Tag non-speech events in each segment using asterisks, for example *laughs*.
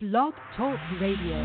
Blog Talk Radio.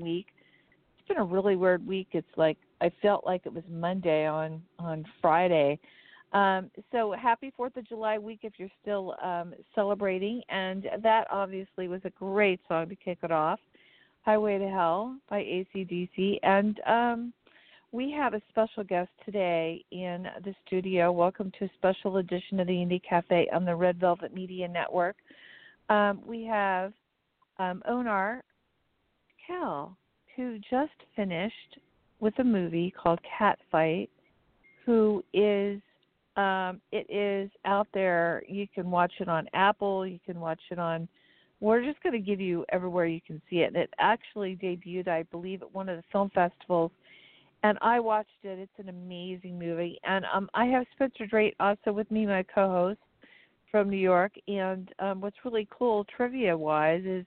Week. It's been a really weird week. It's like I felt like it was Monday on on Friday. Um, so happy Fourth of July week if you're still um, celebrating, and that obviously was a great song to kick it off. Highway to Hell by ACDC, and um, we have a special guest today in the studio. Welcome to a special edition of the Indie Cafe on the Red Velvet Media Network. Um, we have um, Onur Tukel, who just finished with a movie called Catfight, who is um, it is out there. You can watch it on Apple. You can watch it on. We're just going to give you everywhere you can see it. And it actually debuted, I believe, at one of the film festivals, and I watched it. It's an amazing movie, and um, I have Spencer Drake also with me, my co-host from New York. And um, what's really cool, trivia-wise, is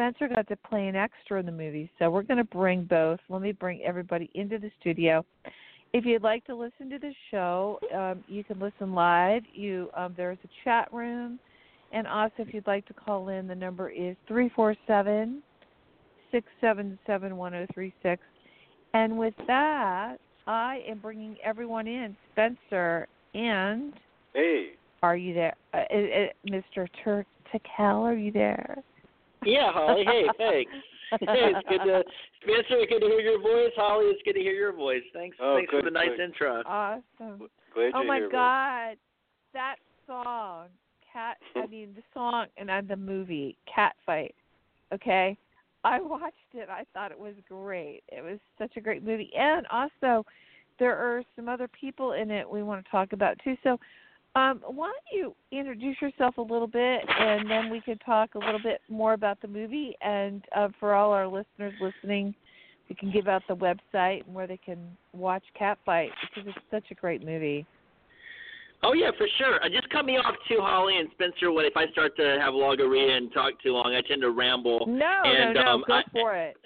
Spencer got to play an extra in the movie. So we're going to bring both. Let me bring everybody into the studio. If you'd like to listen to the show, um, you can listen live. You um, there's a chat room, and also if you'd like to call in, the number is three four seven six seven seven one zero three six. And with that, I am bringing everyone in. Spencer and hey, are you there, uh, uh, uh Mr. Turk Tical? Are you there? Yeah, Holly. Hey, thanks. hey, it's good to Spencer. Good to hear your voice, Holly. It's good to hear your voice. Thanks. Oh, thanks good, for the nice good. intro. Awesome. Glad oh you're my here, God, that song, cat. I mean, the song and then the movie, Cat Fight. Okay, I watched it. I thought it was great. It was such a great movie, and also there are some other people in it we want to talk about too. So, um, why don't you introduce yourself a little bit, and then we can talk a little bit more about the movie. And uh, for all our listeners listening, we can give out the website and where they can watch Catfight because it's such a great movie. Oh yeah, for sure. Uh, just cut me off too, Holly and Spencer. When if I start to have logorrhea and talk too long, I tend to ramble. No, and, no, no, um, go I, for it.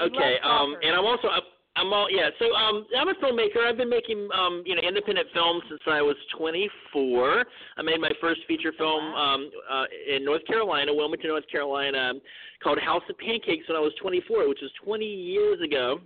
Okay, um, and I'm also I'm all yeah. So um, I'm a filmmaker. I've been making um, you know, independent films since I was 24. I made my first feature film um, uh, in North Carolina, Wilmington, North Carolina, called House of Pancakes when I was 24, which was 20 years ago.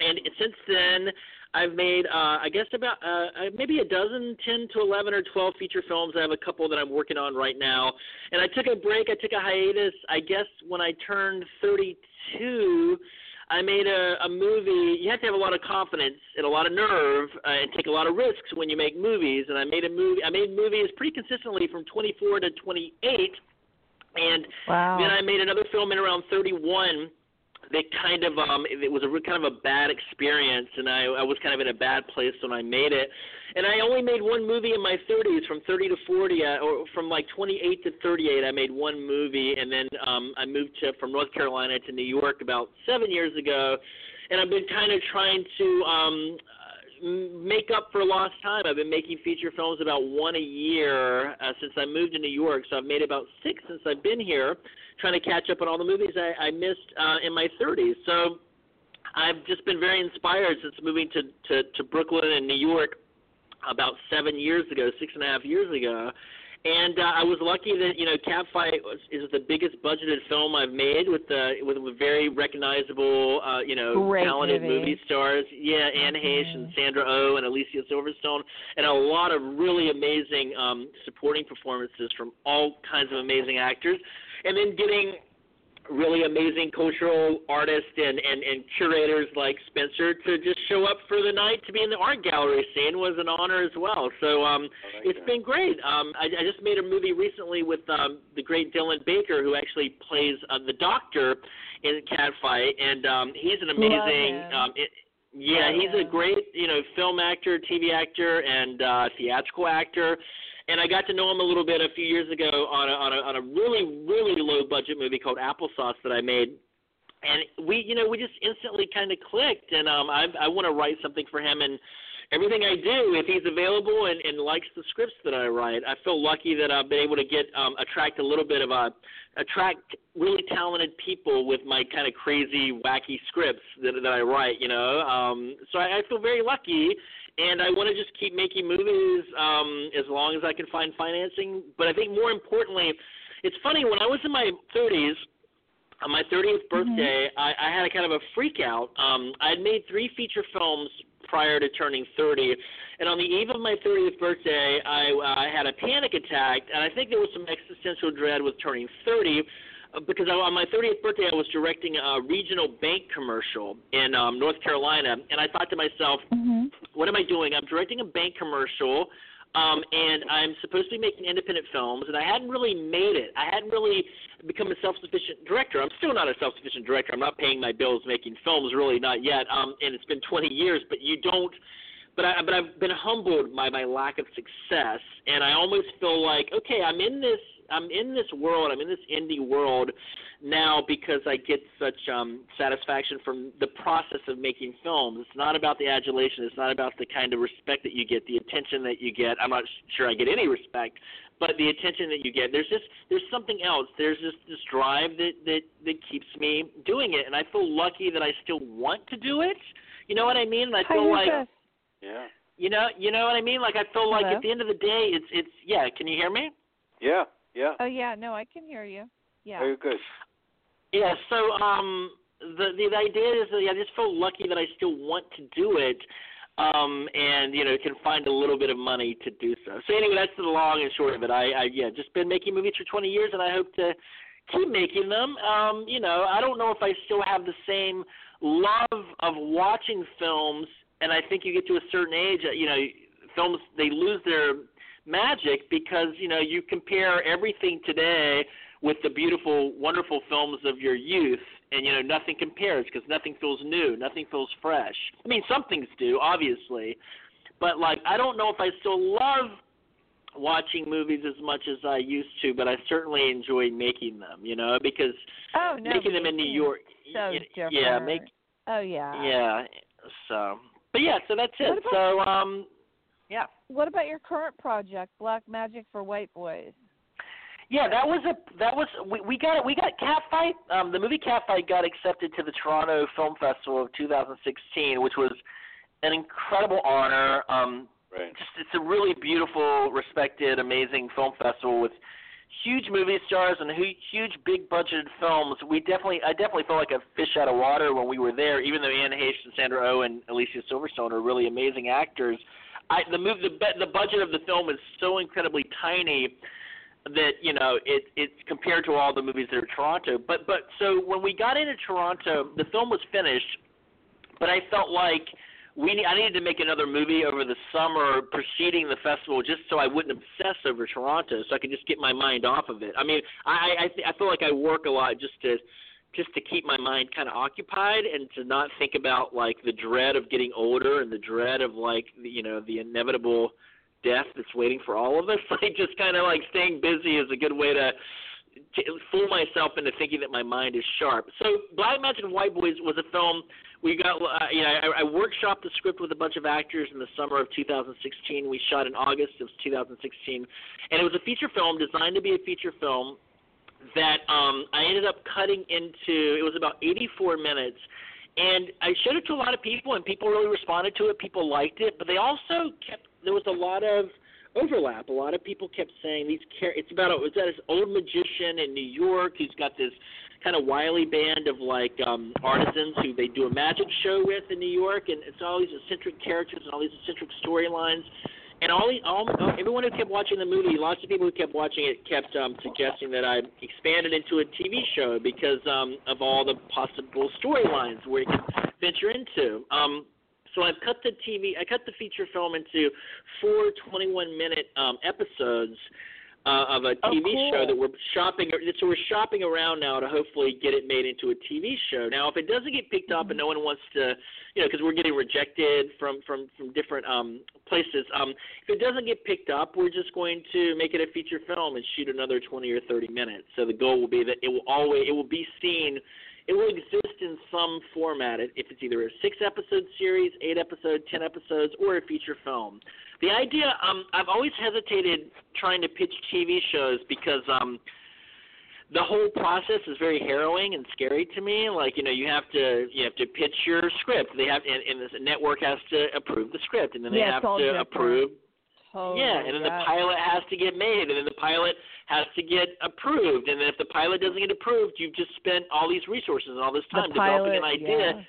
And since then, I've made uh, I guess about uh, maybe a dozen, 10 to 11 or 12 feature films. I have a couple that I'm working on right now. And I took a break. I took a hiatus. I guess when I turned 32. I made a, a movie. You have to have a lot of confidence and a lot of nerve uh, and take a lot of risks when you make movies. And I made a movie. I made movies pretty consistently from 24 to 28, and wow. then I made another film in around 31 that kind of um it was a kind of a bad experience and I I was kind of in a bad place when I made it. And I only made one movie in my 30s from 30 to 40 uh, or from like 28 to 38 I made one movie and then um I moved to from North Carolina to New York about 7 years ago and I've been kind of trying to um make up for lost time. I've been making feature films about one a year uh, since I moved to New York. So I've made about six since I've been here, trying to catch up on all the movies I, I missed uh, in my 30s. So I've just been very inspired since moving to, to, to Brooklyn and New York about seven years ago, six and a half years ago. And uh, I was lucky that you know Catfight was, is the biggest budgeted film I've made with the with, with very recognizable uh, you know Great talented movie. stars. Yeah, Anne Heche and Sandra Oh and Alicia Silverstone, and a lot of really amazing um, supporting performances from all kinds of amazing actors. And then getting really amazing cultural artists and, and, and curators like Spencer to just show up for the night to be in the art gallery scene was an honor as well. So um, I like it's that. been great. Um, I, I just made a movie recently with um, the great Dylan Baker, who actually plays uh, the Doctor in Catfight, and um, he's an amazing. Um, it, yeah, Love he's a great you know film actor, TV actor, and uh, theatrical actor. And I got to know him a little bit a few years ago on a, on a, on a really really low budget movie called Applesauce that I made. And we you know we just instantly kind of clicked and um i i want to write something for him and everything i do if he's available and and likes the scripts that i write i feel lucky that i've been able to get um attract a little bit of a attract really talented people with my kind of crazy wacky scripts that that i write you know? Um so i, I feel very lucky and I want to just keep making movies um, as long as I can find financing. But I think more importantly, it's funny when I was in my 30s, on my 30th birthday, I, I had a kind of a freak out. Um, I had made three feature films prior to turning 30, and on the eve of my 30th birthday, I, uh, I had a panic attack, and I think there was some existential dread with turning 30. Uh, Because I, on my 30th birthday, I was directing a regional bank commercial in um, North Carolina, and I thought to myself, Mhm. what am I doing? I'm directing a bank commercial, um, and I'm supposed to be making independent films, and I hadn't really made it. I hadn't really become a self-sufficient director. I'm still not a self-sufficient director. I'm not paying my bills making films, really not yet. Um, and it's been 20 years, but you don't but I but I've been humbled by my lack of success, and I almost feel like okay, I'm in this I'm in this world, I'm in this indie world now because I get such um satisfaction from the process of making films. It's not about the adulation, it's not about the kind of respect that you get, the attention that you get. I'm not sure I get any respect, but the attention that you get. There's just there's something else. There's just this drive that that that keeps me doing it and I feel lucky that I still want to do it. You know what I mean? And I feel like Yeah. you know, you know what I mean? Like I feel like Hello? at the end of the day, it's it's yeah. Can you hear me? Yeah. Yeah. Oh yeah, no, I can hear you. Yeah. Very good. Yeah. So um, the the, the idea is that I just feel lucky that I still want to do it, um, and you know can find a little bit of money to do so. So anyway, that's the long and short of it. I, I yeah, just been making movies for 20 years, and I hope to keep making them. Um, you know, I don't know if I still have the same love of watching films, and I think you get to a certain age, you know, films they lose their magic because you know you compare everything today with the beautiful, wonderful films of your youth, and you know nothing compares because nothing feels new, nothing feels fresh. I mean, some things do, obviously, but like I don't know if I still love watching movies as much as I used to, but I certainly enjoy making them. You know, because Oh no. making them in New. York, So different. yeah, make Oh yeah. yeah. So, but yeah, so that's it. about- So, um, yeah. What about your current project, Black Magic for White Boys? Yeah, that was a that was we, we got we got Catfight. Um, the movie Catfight got accepted to the Toronto Film Festival of 2016, which was an incredible honor. Um, Right. just it's a really beautiful, respected, amazing film festival with huge movie stars and huge, big budgeted films. We definitely, I definitely felt like a fish out of water when we were there. Even though Anne Heche and Sandra Oh and Alicia Silverstone are really amazing actors, I the move the the budget of the film is so incredibly tiny that you know it it's compared to all the movies that are Toronto. But but so when we got into Toronto, the film was finished, but I felt like we I needed to make another movie over the summer preceding the festival, just so I wouldn't obsess over Toronto, so I could just get my mind off of it. I mean, I I, th- I feel like I work a lot just to just to keep my mind kind of occupied and to not think about like the dread of getting older and the dread of like you know the inevitable death that's waiting for all of us. *laughs* Like just kind of like staying busy is a good way to to fool myself into thinking that my mind is sharp. So Black Magic of White Boys was a film we got. Uh, you know, I, I workshopped the script with a bunch of actors in the summer of 2016. We shot in August of 2016, and it was a feature film designed to be a feature film that um, I ended up cutting into. It was about 84 minutes. And I showed it to a lot of people, and people really responded to it. People liked it, but they also kept. There was a lot of overlap. A lot of people kept saying these. Char- it's about a, it's about this old magician in New York who's got this kind of wily band of like um artisans who they do a magic show with in New York, and it's all these eccentric characters and all these eccentric storylines. And all, all everyone who kept watching the movie, lots of people who kept watching it kept um, suggesting that I expand it into a TV show because um, of all the possible storylines where it could venture into. Um, so I've cut the TV, I cut the feature film into four 21-minute um, episodes uh, of a Oh, TV cool. show that we're shopping. So we're shopping around now to hopefully get it made into a TV show. Now, if it doesn't get picked up and no one wants to, you know, because we're getting rejected from from from different um, places. Um, if it doesn't get picked up, we're just going to make it a feature film and shoot another 20 or 30 minutes. So the goal will be that it will always it will be seen. It will exist in some format. If it's either a six episode series, eight episode, ten episodes, or a feature film. The idea, um, I've always hesitated trying to pitch TV shows because um, the whole process is very harrowing and scary to me. Like you know, you have to you have to pitch your script. They have and, and the network has to approve the script, and then they Yeah, have to different. approve. Totally. yeah, and then the pilot has to get made, and then the pilot has to get approved, and then if the pilot doesn't get approved, you've just spent all these resources and all this The time developing an idea yeah.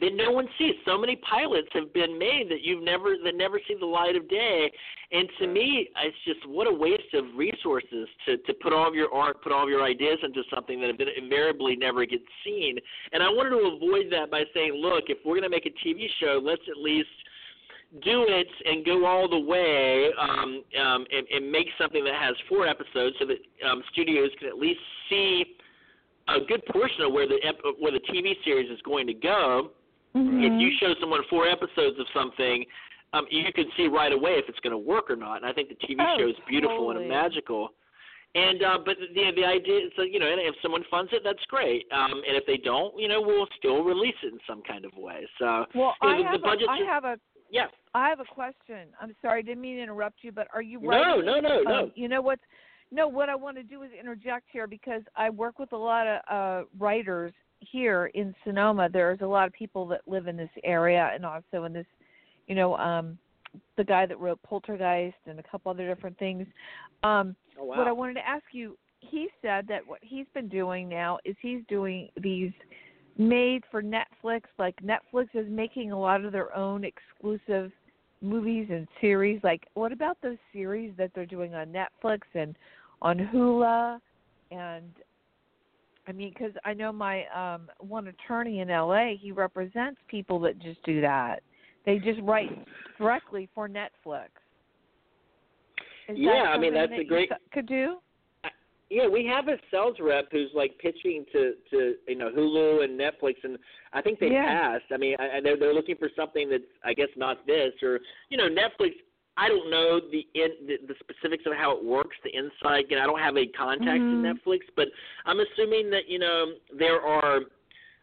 That no one sees. So many pilots have been made that you've never that never see the light of day. And to me, it's just what a waste of resources to to put all of your art, put all of your ideas into something that invariably never gets seen. And I wanted to avoid that by saying, look, if we're going to make a TV show, let's at least do it and go all the way um, um, and, and make something that has four episodes so that um, studios can at least see a good portion of where the ep- where the TV series is going to go. Mhm. If you show someone four episodes of something, um, you can see right away if it's going to work or not. And I think the TV Oh, show is beautiful totally. and magical. And uh, but the the idea is that you know, and if someone funds it, that's great. Um, and if they don't, you know, we'll still release it in some kind of way. So Well, you know, I the, have the budgets a, I have a yeah. I have a question. I'm sorry, I didn't mean to interrupt you, but are you No, writing? no, no, no. Um, you know what? No, what I want to do is interject here because I work with a lot of uh, writers here in Sonoma. There's a lot of people that live in this area and also in this, you know, um, the guy that wrote Poltergeist and a couple other different things. Um, Oh wow. What I wanted to ask you, he said that what he's been doing now is he's doing these made for Netflix. Like Netflix is making a lot of their own exclusive movies and series. Like, what about those series that they're doing on Netflix and on Hulu? And I mean, because I know my um one attorney in LA, he represents people that just do that. They just write directly for Netflix. Is Yeah, I mean, that's that a great- could do. Yeah, we have a sales rep who's like pitching to to you know Hulu and Netflix, and I think they Yeah. passed. I mean, I, I- they're they're looking for something that's I guess not this or you know Netflix. I don't know the in the, the specifics of how it works, the inside. You know, I don't have any contacts Mhm. in Netflix, but I'm assuming that you know there are.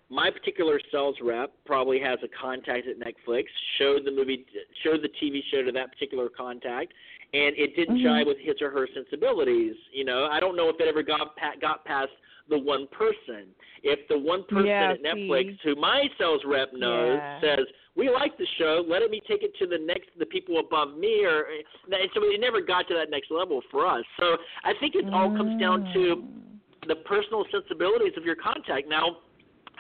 My particular sales rep probably has a contact at Netflix. Showed the movie, showed the TV show to that particular contact, and it didn't Mhm. jive with his or her sensibilities. You know, I don't know if it ever got got past the one person. If the one person Yeah, at Netflix, who my sales rep knows, Yeah. says we like the show, let me take it to the next the people above me, or and so it never got to that next level for us. So I think it all comes down to the personal sensibilities of your contact. Now,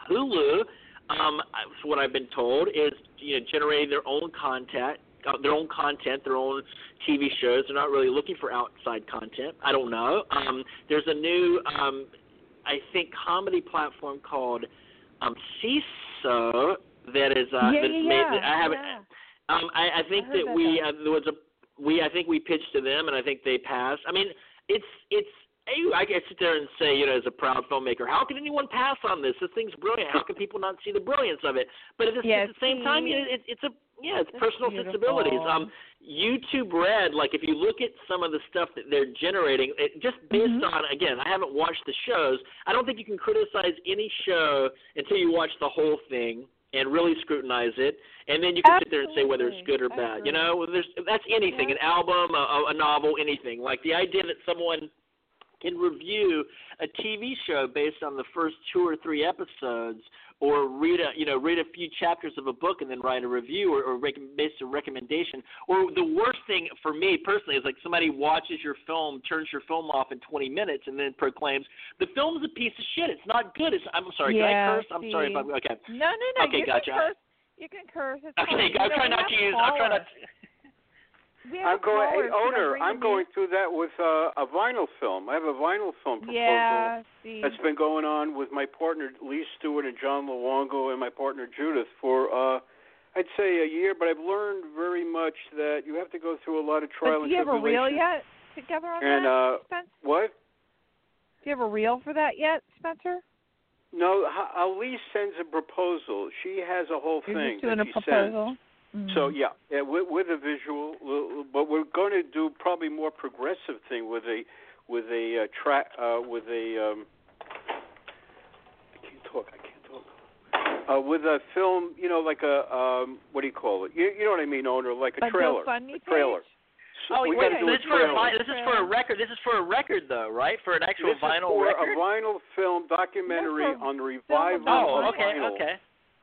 Hulu, um, what I've been told, is you know generating their own content, uh, their own content, their own TV shows. They're not really looking for outside content. I don't know. Um, there's a new, um, I think, comedy platform called um, Seeso that is uh, yeah, that's yeah, made. yeah. I haven't. yeah. Um, I, I think I that we that. uh, there was a we I think we pitched to them and I think they passed. I mean, it's it's I can sit there and say, you know, as a proud filmmaker, how can anyone pass on this? This thing's brilliant. How can people not see the brilliance of it? But at the, Yeah, at the same time, you know, it, it's a yeah, it's That's personal beautiful. sensibilities. Um, YouTube Red, like if you look at some of the stuff that they're generating, it, just based Mhm. on again, I haven't watched the shows. I don't think you can criticize any show until you watch the whole thing and really scrutinize it, and then you can sit there and say whether it's good or bad. You know, there's that's anything, Yeah. an album, a, a novel, anything. Like the idea that someone can review a TV show based on the first two or three episodes, or read a you know read a few chapters of a book and then write a review or, or rec- base a recommendation. Or the worst thing for me personally is like somebody watches your film, turns your film off in 20 minutes, and then proclaims the film's a piece of shit. It's not good. It's I'm sorry. Yeah, can I curse? I'm sorry if. I'm okay. No, no, no. Okay, you gotcha. Can curse. You can curse. It's Okay, fine. I'm trying not to use. I'm trying not. To, I'm going, hey, Onur. I'm in? going through that with uh, a vinyl film. I have a vinyl film proposal Yeah. That's been going on with my partner Lee Stewart and John Luongo and my partner Judith for uh, I'd say a year. But I've learned very much that you have to go through a lot of trial but do and you have a reel yet together on And that, uh, Spencer? what? Do you have a reel for that yet, Spencer? No, Elise sends a proposal. She has a whole You're thing just doing that a she proposal. sends. Mm. So yeah, yeah, with, with a visual, uh, but we're going to do probably more progressive thing with a with a uh, track uh, with a um, I can't talk. I can't talk. Uh, with a film, you know, like a um, what do you call it? You, you know what I mean, Onur? Like a a trailer. A trailer. So oh, we wait, this for a this is for a record. This is for a record though, right? For an actual this vinyl is for record. a vinyl film documentary on the revival oh, of okay, okay.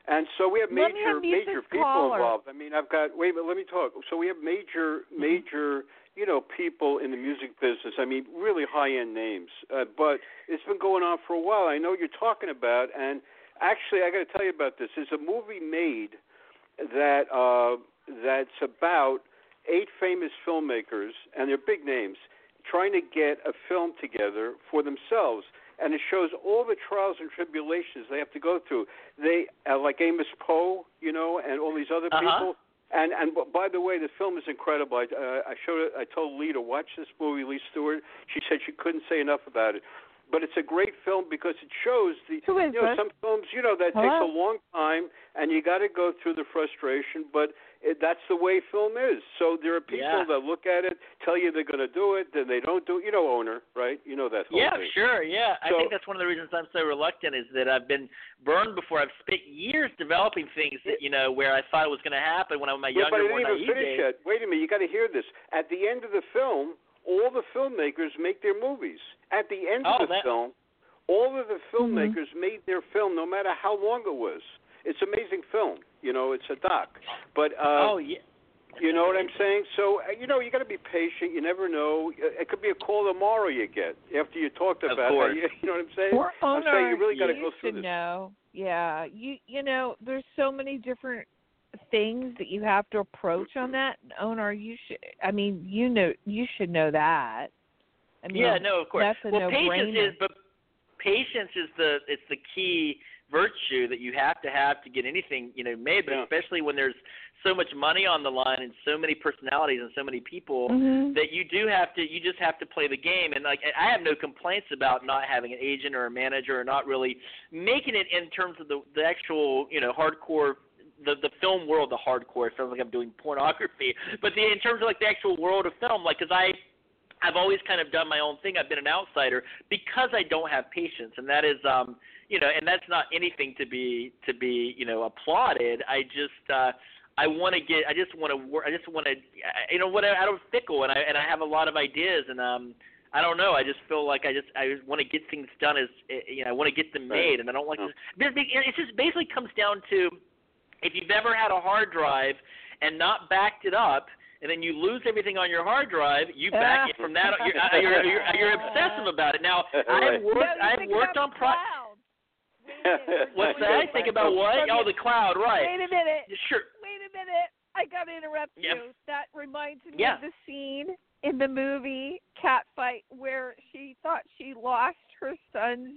And so we have major major people caller. involved. I mean, I've got wait, but let me talk. So we have major Mm-hmm. major you know people in the music business. I mean, really high end names. Uh, but it's been going on for a while. I know you're talking about, and actually, I got to tell you about this. There's a movie made that uh, that's about eight famous filmmakers, and they're big names, trying to get a film together for themselves and it shows all the trials and tribulations they have to go through. They uh, like Amos Poe, you know, and all these other Uh-huh. people. And and by the way, the film is incredible. I, uh, I showed it. I told Lee to watch this movie. Lee Stewart. She said she couldn't say enough about it. But it's a great film because it shows the Who is you know this? some films you know that takes a long time and you got to go through the frustration. But it, that's the way film is. So there are people Yeah. that look at it, tell you they're going to do it, then they don't do it. You know, Onur, right? You know that whole Yeah, thing. sure. Yeah, I So- think that's one of the reasons I'm so reluctant is that I've been burned before. I've spent years developing things that you know where I thought it was going to happen when I was my Yeah, but younger, I more didn't even finish days. yet. Wait a minute, you got to hear this. At the end of the film, all the filmmakers make their movies. At the end Oh, of the that- film, all of the Mm-hmm. filmmakers made their film, no matter how long it was. It's amazing film. You know, it's a doc. But uh, oh yeah. you know what I'm saying? So uh, you know, you got to be patient. You never know. Uh, It could be a call tomorrow you get after you talked Of about. How course. you, *laughs* you know what I'm saying? Or I'm Onur, saying you really got to go through should this. know. Yeah, you you know, there's so many different things that you have to approach on that Onur. You should. I mean, you know, you should know that. I mean, yeah, no, of course. That's a well, patience no-brainer. is, but patience is the it's the key virtue that you have to have to get anything you know made. But Yeah. especially when there's so much money on the line and so many personalities and so many people. Mhm. that you do have to you just have to play the game and like I have no complaints about not having an agent or a manager or not really making it in terms of the the actual you know hardcore the the film world the hardcore it sounds like I'm doing pornography but the in terms of like the actual world of film like cuz I I've always kind of done my own thing I've been an outsider because I don't have patience and that is um you know and that's not anything to be to be you know applauded I just uh I want to get. I just want to work. I just want to. You know what? I, I don't fickle, and I and I have a lot of ideas, and um, I don't know. I just feel like I just I just want to get things done as eh, you know. I want to get them made, and I don't like. Oh. This, it just basically comes down to if you've ever had a hard drive and not backed it up. And then you lose everything on your hard drive. You back it from that. You're, uh, you're, you're, you're obsessive about it. Now *laughs* I've worked. No, I've worked on pro. cloud. Wait a minute, we're *laughs* What's doing that? this. Think about what? Oh, the cloud, right? Wait a minute. Sure. Wait a minute. I got to interrupt Yeah. you. That reminds me Yeah. of the scene in the movie Catfight where she thought she lost her son's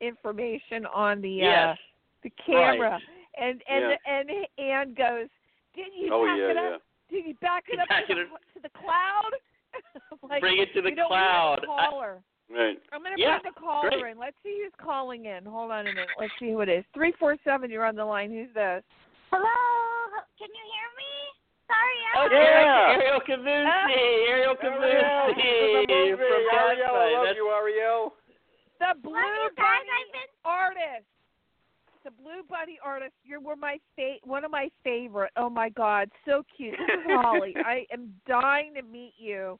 information on the Yes. uh the camera. Right. And and Yeah. and Anne goes, "Didn't you Oh back yeah, it yeah. up? Did you back it up Back to, it the, to the cloud?" *laughs* like, Bring it to the you cloud. have a I- caller. Right. I'm gonna Yeah, bring the caller great. in. Let's see who's calling in. Hold on a minute. Let's see who it is. Three four seven. You're on the line. Who's this? Hello, can you hear me? Sorry, Oh, I'm Yeah. Ariel Kavoussi. Oh. Ariel Kavoussi Ariel, from Ariel, I Catfight. love That's- you, Ariel. The Love Blue you guys. Bunny I've been artist. The Blue Bunny artist. You were my fa- one of my favorite. Oh my God, so cute. This is Holly. *laughs* I am dying to meet you.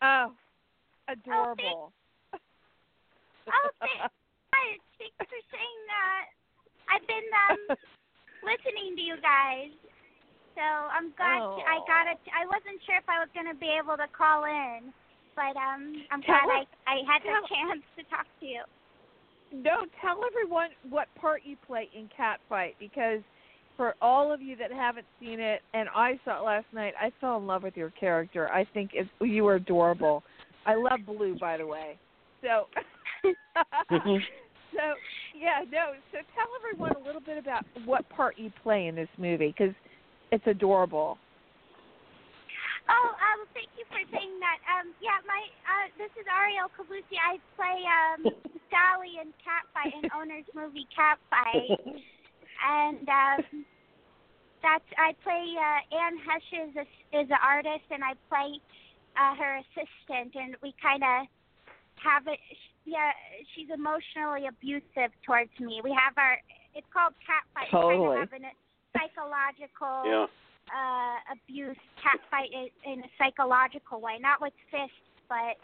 Oh, oh adorable. Oh, thank- guys. Thanks for saying that. I've been um *laughs* listening to you guys. So I'm glad Oh. I got it. I wasn't sure if I was going to be able to call in, but um I'm Tell glad I us- I had the chance to talk to you. No, tell everyone what part you play in Catfight because for all of you that haven't seen it, and I saw it last night, I fell in love with your character. I think it's, you were adorable. I love Blue, by the way. So, *laughs* *laughs* so yeah, no. So tell everyone a little bit about what part you play in this movie because it's adorable. Oh, um, thank you for saying that. Um, yeah, my uh, this is Ariel Kavoussi. I play um *laughs* Sally in Catfight in Onur's movie Catfight, and um, that's I play uh, Anne Heche is a, is an artist, and I play uh, her assistant, and we kind of have it. Yeah, she's emotionally abusive towards me. We have our. It's called Catfight. Totally. We kind of have a psychological *laughs* Yeah. uh, abuse, cat fight in, in a psychological way, not with fists, but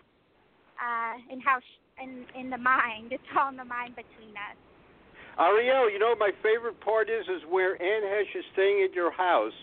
uh, in how sh- in in the mind. It's all in the mind between us. Ariel, you know my favorite part is is where Anne Heche is staying at your house,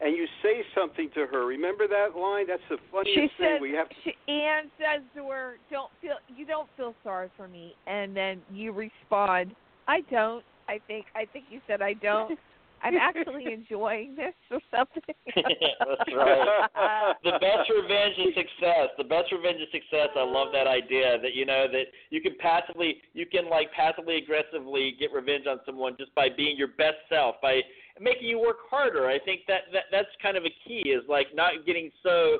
and you say something to her. Remember that line? That's the funniest She thing. says, we have to. she, Anne says to her, "Don't feel you don't feel sorry for me," and then you respond, "I don't. I think I think you said I don't. I'm actually *laughs* enjoying this or something." *laughs* That's right. the best revenge is success. The best revenge is success. I love that idea that you know that you can passively you can like passively aggressively get revenge on someone just by being your best self, by making you work harder. I think that, that that's kind of a key is like not getting so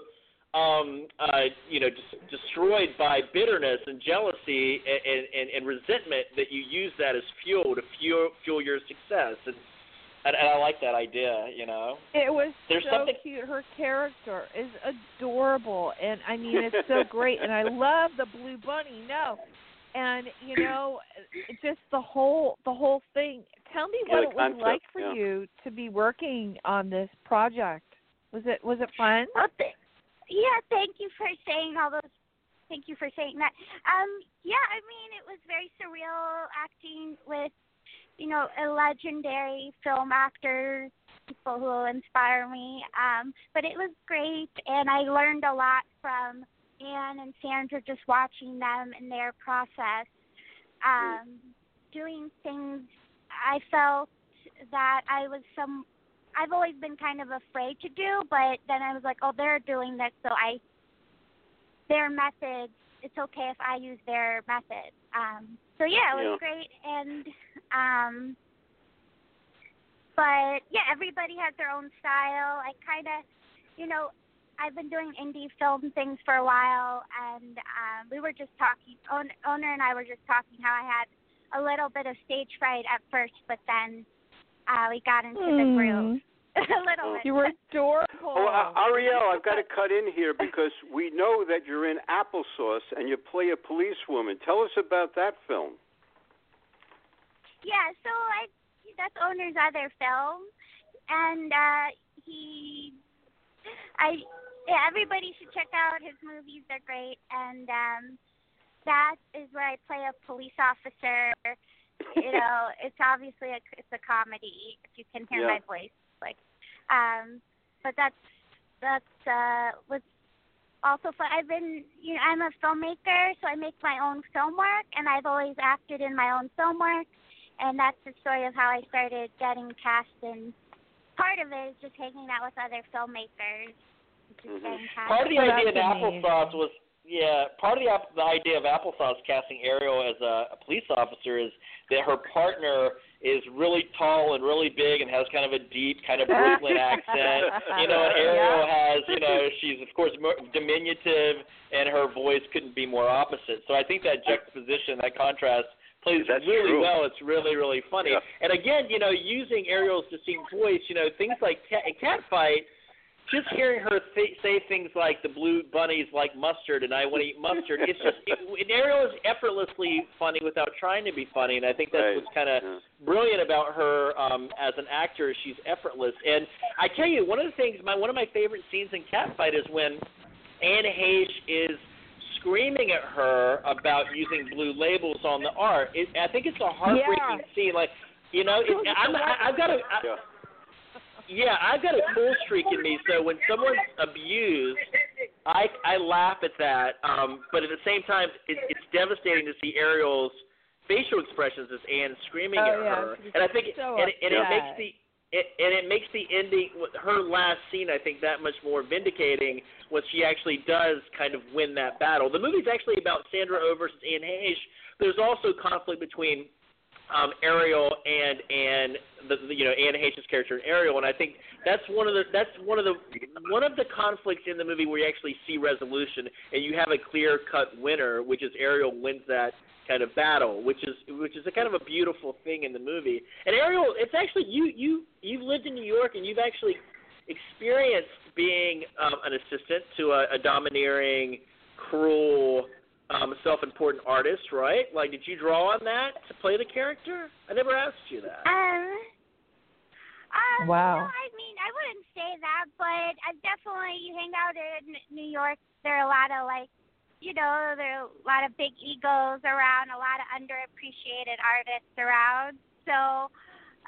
um uh you know just destroyed by bitterness and jealousy and, and and resentment that you use that as fuel to fuel fuel your success and and, and I like that idea. You know, It was There's so something- cute. Her character is adorable, and I mean, it's so great. And I love the blue bunny. No, and you know, just the whole the whole thing. Tell me Yeah, what the it was like for yeah. you to be working on this project. Was it was it fun? Well, th- yeah, thank you for saying all those. Thank you for saying that. Um, yeah, I mean, it was very surreal acting with, you know, a legendary film actors, people who inspire me. Um, but it was great, and I learned a lot from Anne and Sandra just watching them and their process. Um, doing things, I felt that I was some I've always been kind of afraid to do, but then I was like, oh, they're doing this, so I their methods. It's okay if I use their method. Um, so yeah, it was Yeah. great, and um, but yeah, everybody has their own style. I kind of, you know, I've been doing indie film things for a while, and um, we were just talking. Own, Onur and I were just talking how I had a little bit of stage fright at first, but then uh, we got into the groove *laughs* a little bit. You were adorable. Oh, uh, Ariel, I've got to cut in here because we know that you're in Applesauce and you play a policewoman. Tell us about that film. Yeah, so I that's Onur's other film, and uh, he, I, yeah, everybody should check out his movies. They're great, and um, that is where I play a police officer. You *laughs* know, it's obviously a it's a comedy. If you can hear Yeah. my voice, like, um, but that's that's uh was also fun. I've been, you know, I'm a filmmaker, so I make my own film work, and I've always acted in my own film work and that's the story of how I started getting cast. And part of it is just hanging out with other filmmakers, just Mhm. part of the idea of applesauce was yeah. Part of the the idea of applesauce casting Ariel as a, a police officer is that her partner is really tall and really big and has kind of a deep kind of Brooklyn *laughs* accent. You know, and Ariel has, you know, she's of course mo- diminutive, and her voice couldn't be more opposite. So I think that juxtaposition, that contrast, plays That's really true. well. It's really, really funny. Yeah. And again, you know, using Ariel's distinct voice, you know, things like cat, cat fight. Just hearing her th- say things like the blue bunnies like mustard and I want to eat mustard, it's just it, and Ariel is effortlessly funny without trying to be funny, and I think that's Right. what's kind of Yeah. brilliant about her um, as an actor. She's effortless, and I tell you, one of the things, my one of my favorite scenes in Catfight is when Anne Heche is screaming at her about using blue labels on the art. It, I think it's a heartbreaking scene. Like, you know, it, I'm, I, I've got a. I, Yeah. yeah, I've got a cool streak in me. So when someone's abused, I I laugh at that. Um, but at the same time, it, it's devastating to see Ariel's facial expressions as Anne screaming Oh, at yeah, her, and I think so and, it- and it makes the it, and it makes the ending, her last scene, I think, that much more vindicating when she actually does kind of win that battle. The movie's actually about Sandra Oh versus Anne Heche. There's also conflict between um, Ariel and and the, the you know Anne Heche's character and Ariel, and I think that's one of the that's one of the one of the conflicts in the movie where you actually see resolution and you have a clear cut winner, which is Ariel wins that kind of battle, which is which is a kind of a beautiful thing in the movie. And Ariel, it's actually you you you've lived in New York and you've actually experienced being um, an assistant to a, a domineering, cruel, um, self-important artist, right? Like, did you draw on that to play the character? I never asked you that. Um, um, Wow. No, I mean, I wouldn't say that, but I've definitely you hang out in New York. There are a lot of like, you know, there are a lot of big egos around, a lot of underappreciated artists around. So,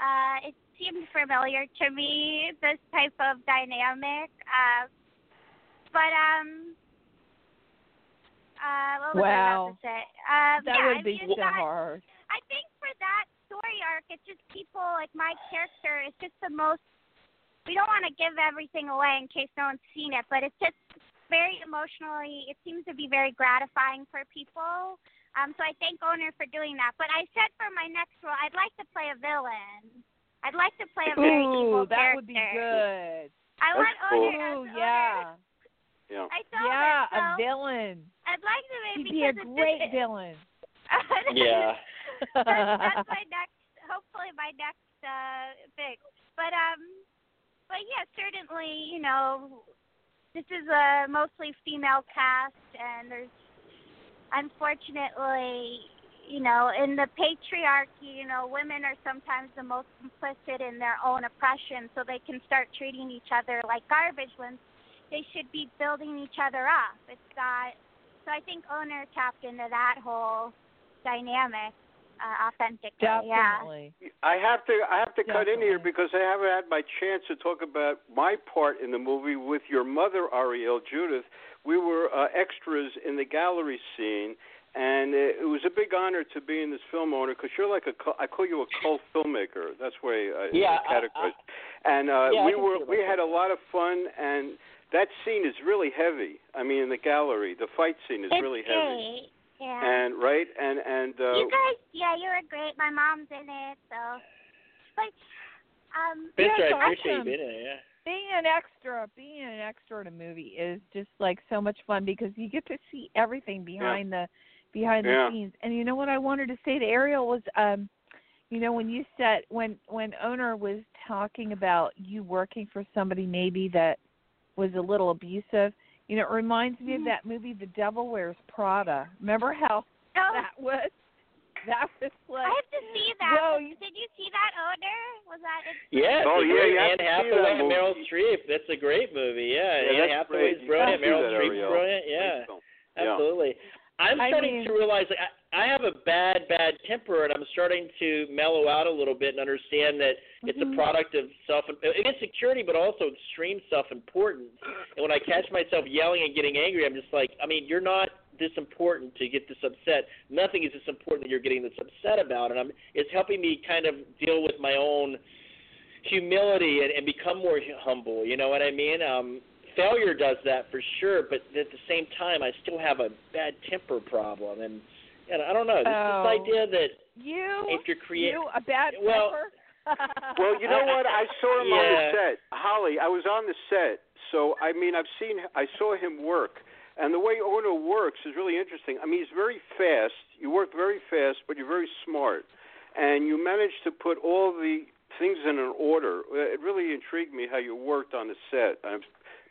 uh, it seemed familiar to me this type of dynamic. Uh, but um. Uh, what was I Wow. about to say? Um, That yeah, would I be mean, so that- hard. I think for that story arc, it's just people like my character is just the most. We don't want to give everything away in case no one's seen it, but it's just very emotionally. It seems to be very gratifying for people. Um, so I thank Onur for doing that. But I said for my next role, I'd like to play a villain. I'd like to play a very evil Ooh, that character. would be good. I That's want cool. Onur. as Ooh, Onur. yeah. Yeah. I thought Yeah, it, so a villain. I'd like to He'd maybe be a great just, villain. *laughs* Yeah. that's, that's *laughs* my next. Hopefully, my next uh thing. but um, but yeah, certainly, you know, this is a mostly female cast, and there's unfortunately, you know, in the patriarchy, you know, women are sometimes the most complicit in their own oppression, so they can start treating each other like garbage when they should be building each other up. It's not. So I think Onur tapped into that whole dynamic uh, authentically. Definitely. Yeah. I have to I have to cut in here because I haven't had my chance to talk about my part in the movie with your mother Ariel Judith. We were uh, extras in the gallery scene, and it, it was a big honor to be in this film Onur because you're like a cul- I call you a cult filmmaker. That's the way I Yeah, I- categorize. and uh, yeah, we were we had a lot of fun and. That scene is really heavy. I mean, in the gallery, the fight scene is it's really great. heavy. Yeah. And right, and and uh, you guys, yeah, you were great. My mom's in it, so. But um, Spencer, Yeah, I it's appreciate you awesome. being in it. Yeah. being an extra, being an extra in a movie is just like so much fun because you get to see everything behind the behind Yeah. the scenes. And you know what I wanted to say to Ariel was um you know when you said when when Onur was talking about you working for somebody maybe that was a little abusive, you know, it reminds me of mm-hmm. that movie The Devil Wears Prada. Remember how oh, that was that was like I have to see that. Whoa, you- Did you see that Onur? Was that? It's, Yeah, Oh, it's a yeah, great have Anne to see Hathaway and Meryl. Streep. That's a great movie. Yeah, Yeah, Anne Hathaway's brilliant. Meryl Streep's brilliant. Yeah. Yeah. absolutely. I'm I starting mean- to realize like I, have a bad, bad temper, and I'm starting to mellow out a little bit and understand that it's a Mhm. product of self insecurity, but also extreme self importance. And when I catch myself yelling and getting angry, I'm just like, I mean, you're not this important to get this upset. Nothing is this important that you're getting this upset about, and I'm it's helping me kind of deal with my own humility and, and become more hu- humble. You know what I mean? Um, failure does that for sure, but at the same time, I still have a bad temper problem, and, and I don't know. This, Oh. this idea that you if you're creating, you a bad Well- temper? *laughs* Well, you know what? I saw him on the set. Holly, I was on the set, so I mean, I've seen, I saw him work, and the way Onur works is really interesting. I mean, he's very fast. You work very fast, but you're very smart, and you manage to put all the things in an order. Uh, It really intrigued me how you worked on the set. I've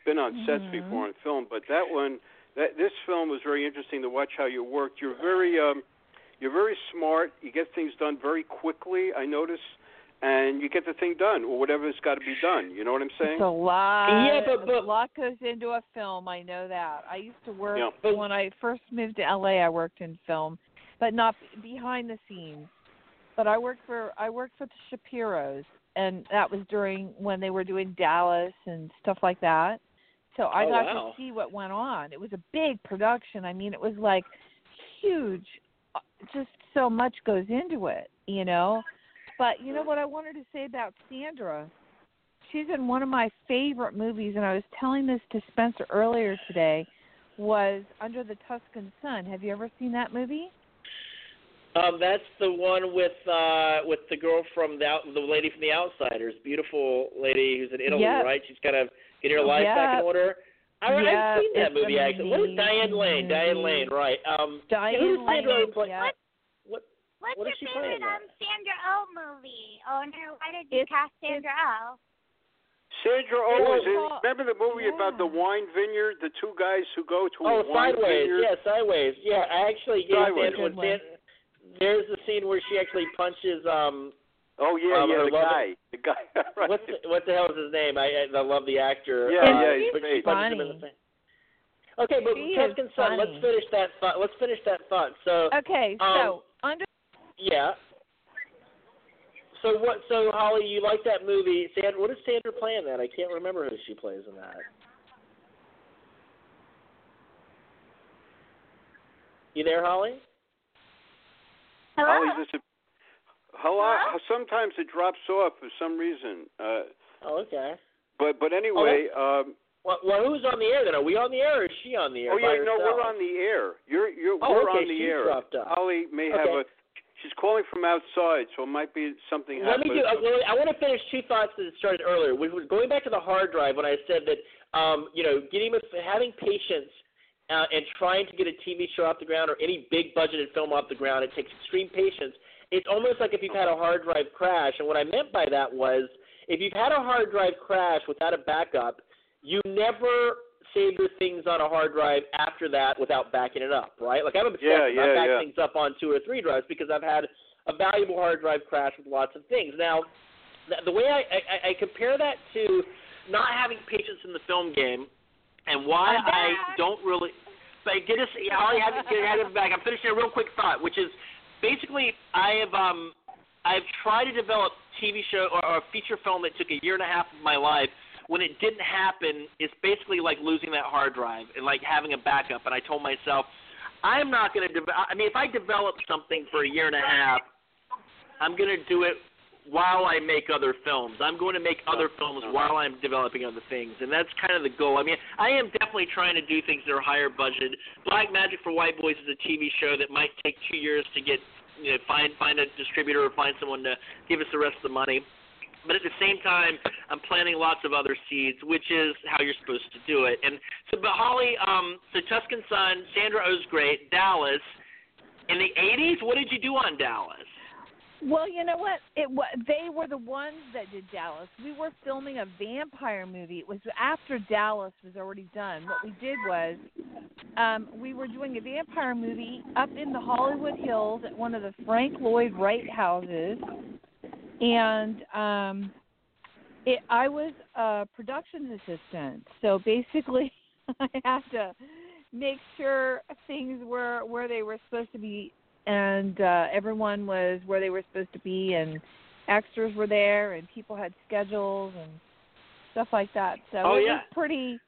been on sets Mhm. before on film, but that one, that this film was very interesting to watch how you worked. You're very, um, you're very smart. You get things done very quickly. I notice and you get the thing done or whatever's got to be done. You know what I'm saying? It's a lot. Yeah, but- but- a lot goes into a film. I know that. I used to work Yeah. But- when I first moved to LA. I worked in film, but not behind the scenes. But I worked for I worked for the Shapiros, and that was during when they were doing Dallas and stuff like that. So I Oh, got wow. to see what went on. It was a big production. I mean, it was like huge. Uh, Just so much goes into it, you know. But you know what I wanted to say about Sandra? She's in one of my favorite movies, and I was telling this to Spencer earlier today. Was Under the Tuscan Sun. Have you ever seen that movie? um, that's the one with uh, with the girl from the out, the lady from The Outsiders, beautiful lady who's in Italy, Yes. right? She's kind of getting her life back in order. I, Yeah, I've seen that it's movie actually. What is Diane amazing Lane? Diane. Lane, right? Um, Diane yeah, who's Lane, Sandra play? yeah. What? What's What your she favorite in um, that? Sandra Oh movie? Owner, why did you It's- cast Sandra Oh? Sandra Oh was in. Remember the movie about the wine vineyard? The two guys who go to Oh, a wine sideways. vineyard. Yeah, sideways. Yeah, I actually yeah, Sideways. Sandra, when Good there's the scene where she actually punches um Oh yeah, Um, yeah, her the love- guy, *laughs* the guy. *laughs* right. what's the, what the hell is his name? I I, I love the actor. Yeah, uh, yeah, he's but great. punches him in the Funny. Okay, but She is Tuscan Sun. Let's finish that thought. Let's finish that thought. So Okay, Um, so Under yeah. So what? So Holly, you like that movie? Sandra, what is Sandra playing that? I can't remember who she plays in that. You there, Holly? Hello? Holly's just hello. Hello? Sometimes it drops off for some reason. Uh, Oh, okay. but but anyway, um, Well, well, who's on the air then? Are we on the air or is she on the air? oh yeah, no, we're on the air. You're you're Oh, we're okay, on the she's air. dropped off. Holly may have a. She's calling from outside, so it might be something. Let me do. Uh, I want to finish two thoughts that started earlier. We were going back to the hard drive when I said that, um, you know, getting having patience uh, and trying to get a TV show off the ground or any big budgeted film off the ground, it takes extreme patience. It's almost like if you've had a hard drive crash, and what I meant by that was if you've had a hard drive crash without a backup, you never save your things on a hard drive after that without backing it up, right? Like I'm obsessed. Yeah, I yeah, back yeah. things up on two or three drives because I've had a valuable hard drive crash with lots of things. Now, the, the way I, I, I compare that to not having patience in the film game, and why I'm I back. don't really. But get us. I already have it, get it back. I'm finishing a real quick thought, which is basically I have um I've tried to develop TV show or, or a feature film that took a year and a half of my life. When it didn't happen, it's basically like losing that hard drive and like having a backup. And I told myself, I'm not going to. De- I mean, if I develop something for a year and a half, I'm going to do it while I make other films. I'm going to make other films while I'm developing other things, and that's kind of the goal. I mean, I am definitely trying to do things that are higher budget. Black Magic for White Boys is a TV show that might take two years to get, you know, find find a distributor or find someone to give us the rest of the money. But at the same time, I'm planting lots of other seeds, which is how you're supposed to do it. And so, but Holly, um, so Tuscan Sun, Sandra Oh's great, Dallas. In the '80s, what did you do on Dallas? Well, you know what? It they were the ones that did Dallas. We were filming a vampire movie. It was after Dallas was already done. What we did was um we were doing a vampire movie up in the Hollywood Hills at one of the Frank Lloyd Wright houses. And um it I was a production assistant. So basically *laughs* I had to make sure things were where they were supposed to be and uh everyone was where they were supposed to be and extras were there and people had schedules and stuff like that. So Oh, it yeah. was pretty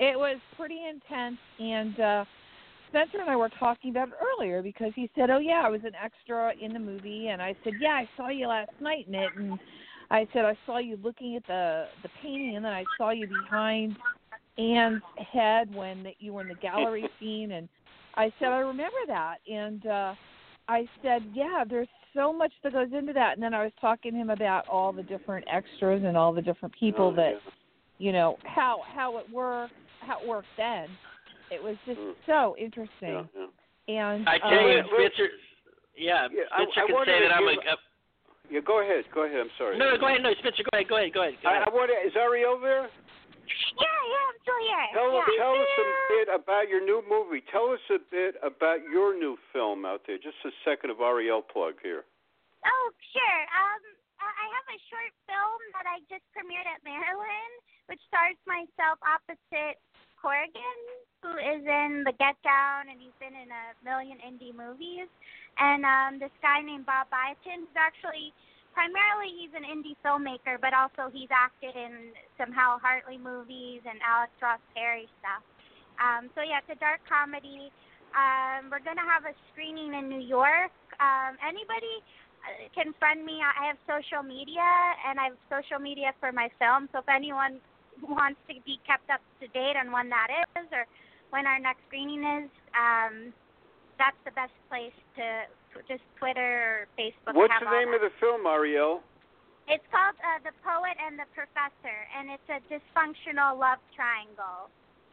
it was pretty intense and uh Spencer and I were talking about it earlier because he said, "Oh yeah, I was an extra in the movie," and I said, "Yeah, I saw you last night in it." And I said, "I saw you looking at the the painting, and then I saw you behind Anne's head when that you were in the gallery *laughs* scene." And I said, "I remember that." And uh I said, "Yeah, there's so much that goes into that." And then I was talking to him about all the different extras and all the different people Oh, that yeah. you know how how it worked how it worked then. It was just Mm. so interesting. yeah. And I tell um, you, wait, wait. Spencer. Yeah, Yeah, I- Spencer I can say that I'm a. a Yeah, go ahead. Go ahead. I'm sorry. no, no, go ahead. No, Spencer, go ahead. Go ahead. Go ahead. Go I, ahead. I want to, is Ariel there? Yeah, yeah, I'm still here. Tell, yeah. tell us a bit about your new movie. Tell us a bit about your new film out there. Just a second of Ariel plug here. Oh, sure. Um, I I have a short film that I just premiered at Maryland, which stars myself opposite Corrigan, who is in The Get Down, and he's been in a million indie movies. And um, this guy named Bob Byington, who's actually primarily he's an indie filmmaker, but also he's acted in some Hal Hartley movies and Alex Ross Perry stuff. Um, so yeah, it's a dark comedy. Um, we're gonna have a screening in New York. Um, anybody uh, can friend me. I have social media, and I have social media for my film. So if anyone *laughs* wants to be kept up to date on when that is or when our next screening is, um, that's the best place to just Twitter or Facebook. What's have the name of the film, Ariel? It's called uh, The Poet and the Professor, and it's a dysfunctional love triangle.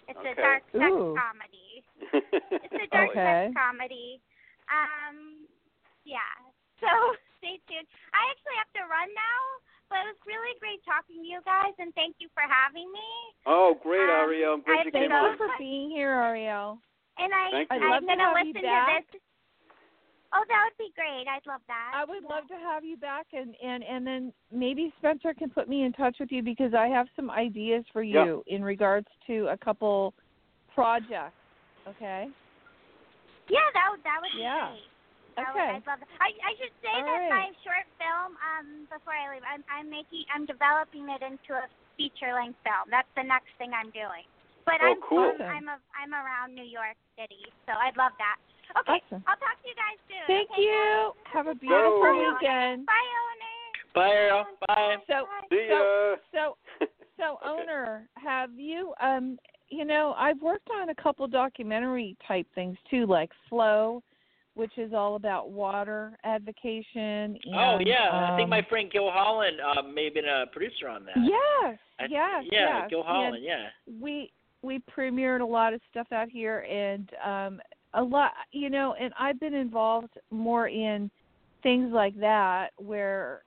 It's Okay. a dark sex Ooh. comedy. It's a *laughs* dark Okay. sex comedy. Um, yeah. So *laughs* stay tuned. I actually have to run now, but it was really great talking to you guys, and thank you for having me. oh, great, Um, Ariel. I'm glad I you thank you for being here, Ariel. And I, Thank. I'd I'm gonna have you listen back. to this. Oh, that would be great. I'd love that. I would love to have you back, and and and then maybe Spencer can put me in touch with you because I have some ideas for Yeah. you in regards to a couple projects. Okay. Yeah, that would that would be Yeah. great. That would- Okay. I'd love that. I I should say All that right. my short film, um, before I leave, I'm I'm making I'm developing it into a feature length film. That's the next thing I'm doing. But Oh, I'm cool. I'm I'm, a, I'm around New York City, so I'd love that. Okay, Awesome. I'll talk to you guys soon. Thank okay, you. guys? Have a beautiful Go. weekend. Bye, Onur. Bye, Ariel. Bye. So See so ya. so *laughs* so Okay. Onur, have you um you know, I've worked on a couple documentary type things too, like Flow, which is all about water advocation and oh yeah, I think um, my friend Gil Holland uh, may have been a producer on that. Yeah, I, yes, yeah, yes. Gil And Holland. Yeah. we we premiered a lot of stuff out here and um a lot you know and i've been involved more in things like that where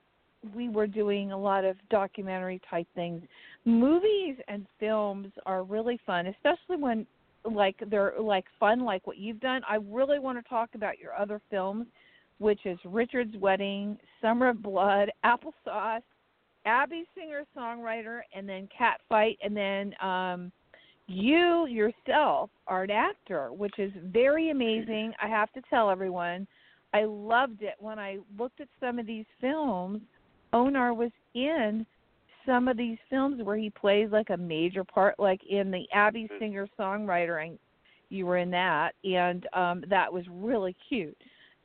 we were doing a lot of documentary type things. Movies and films are really fun, especially when like they're like fun like what you've done. I really want to talk about your other films, which is Richard's Wedding, Summer of Blood, Applesauce, Abby singer songwriter, and then Catfight and then um you yourself are an actor, which is very amazing. I have to tell everyone, I loved it when I looked at some of these films. Onur was in some of these films where he plays like a major part, like in the Abby Mm-hmm. singer songwriter, and you were in that, and um that was really cute.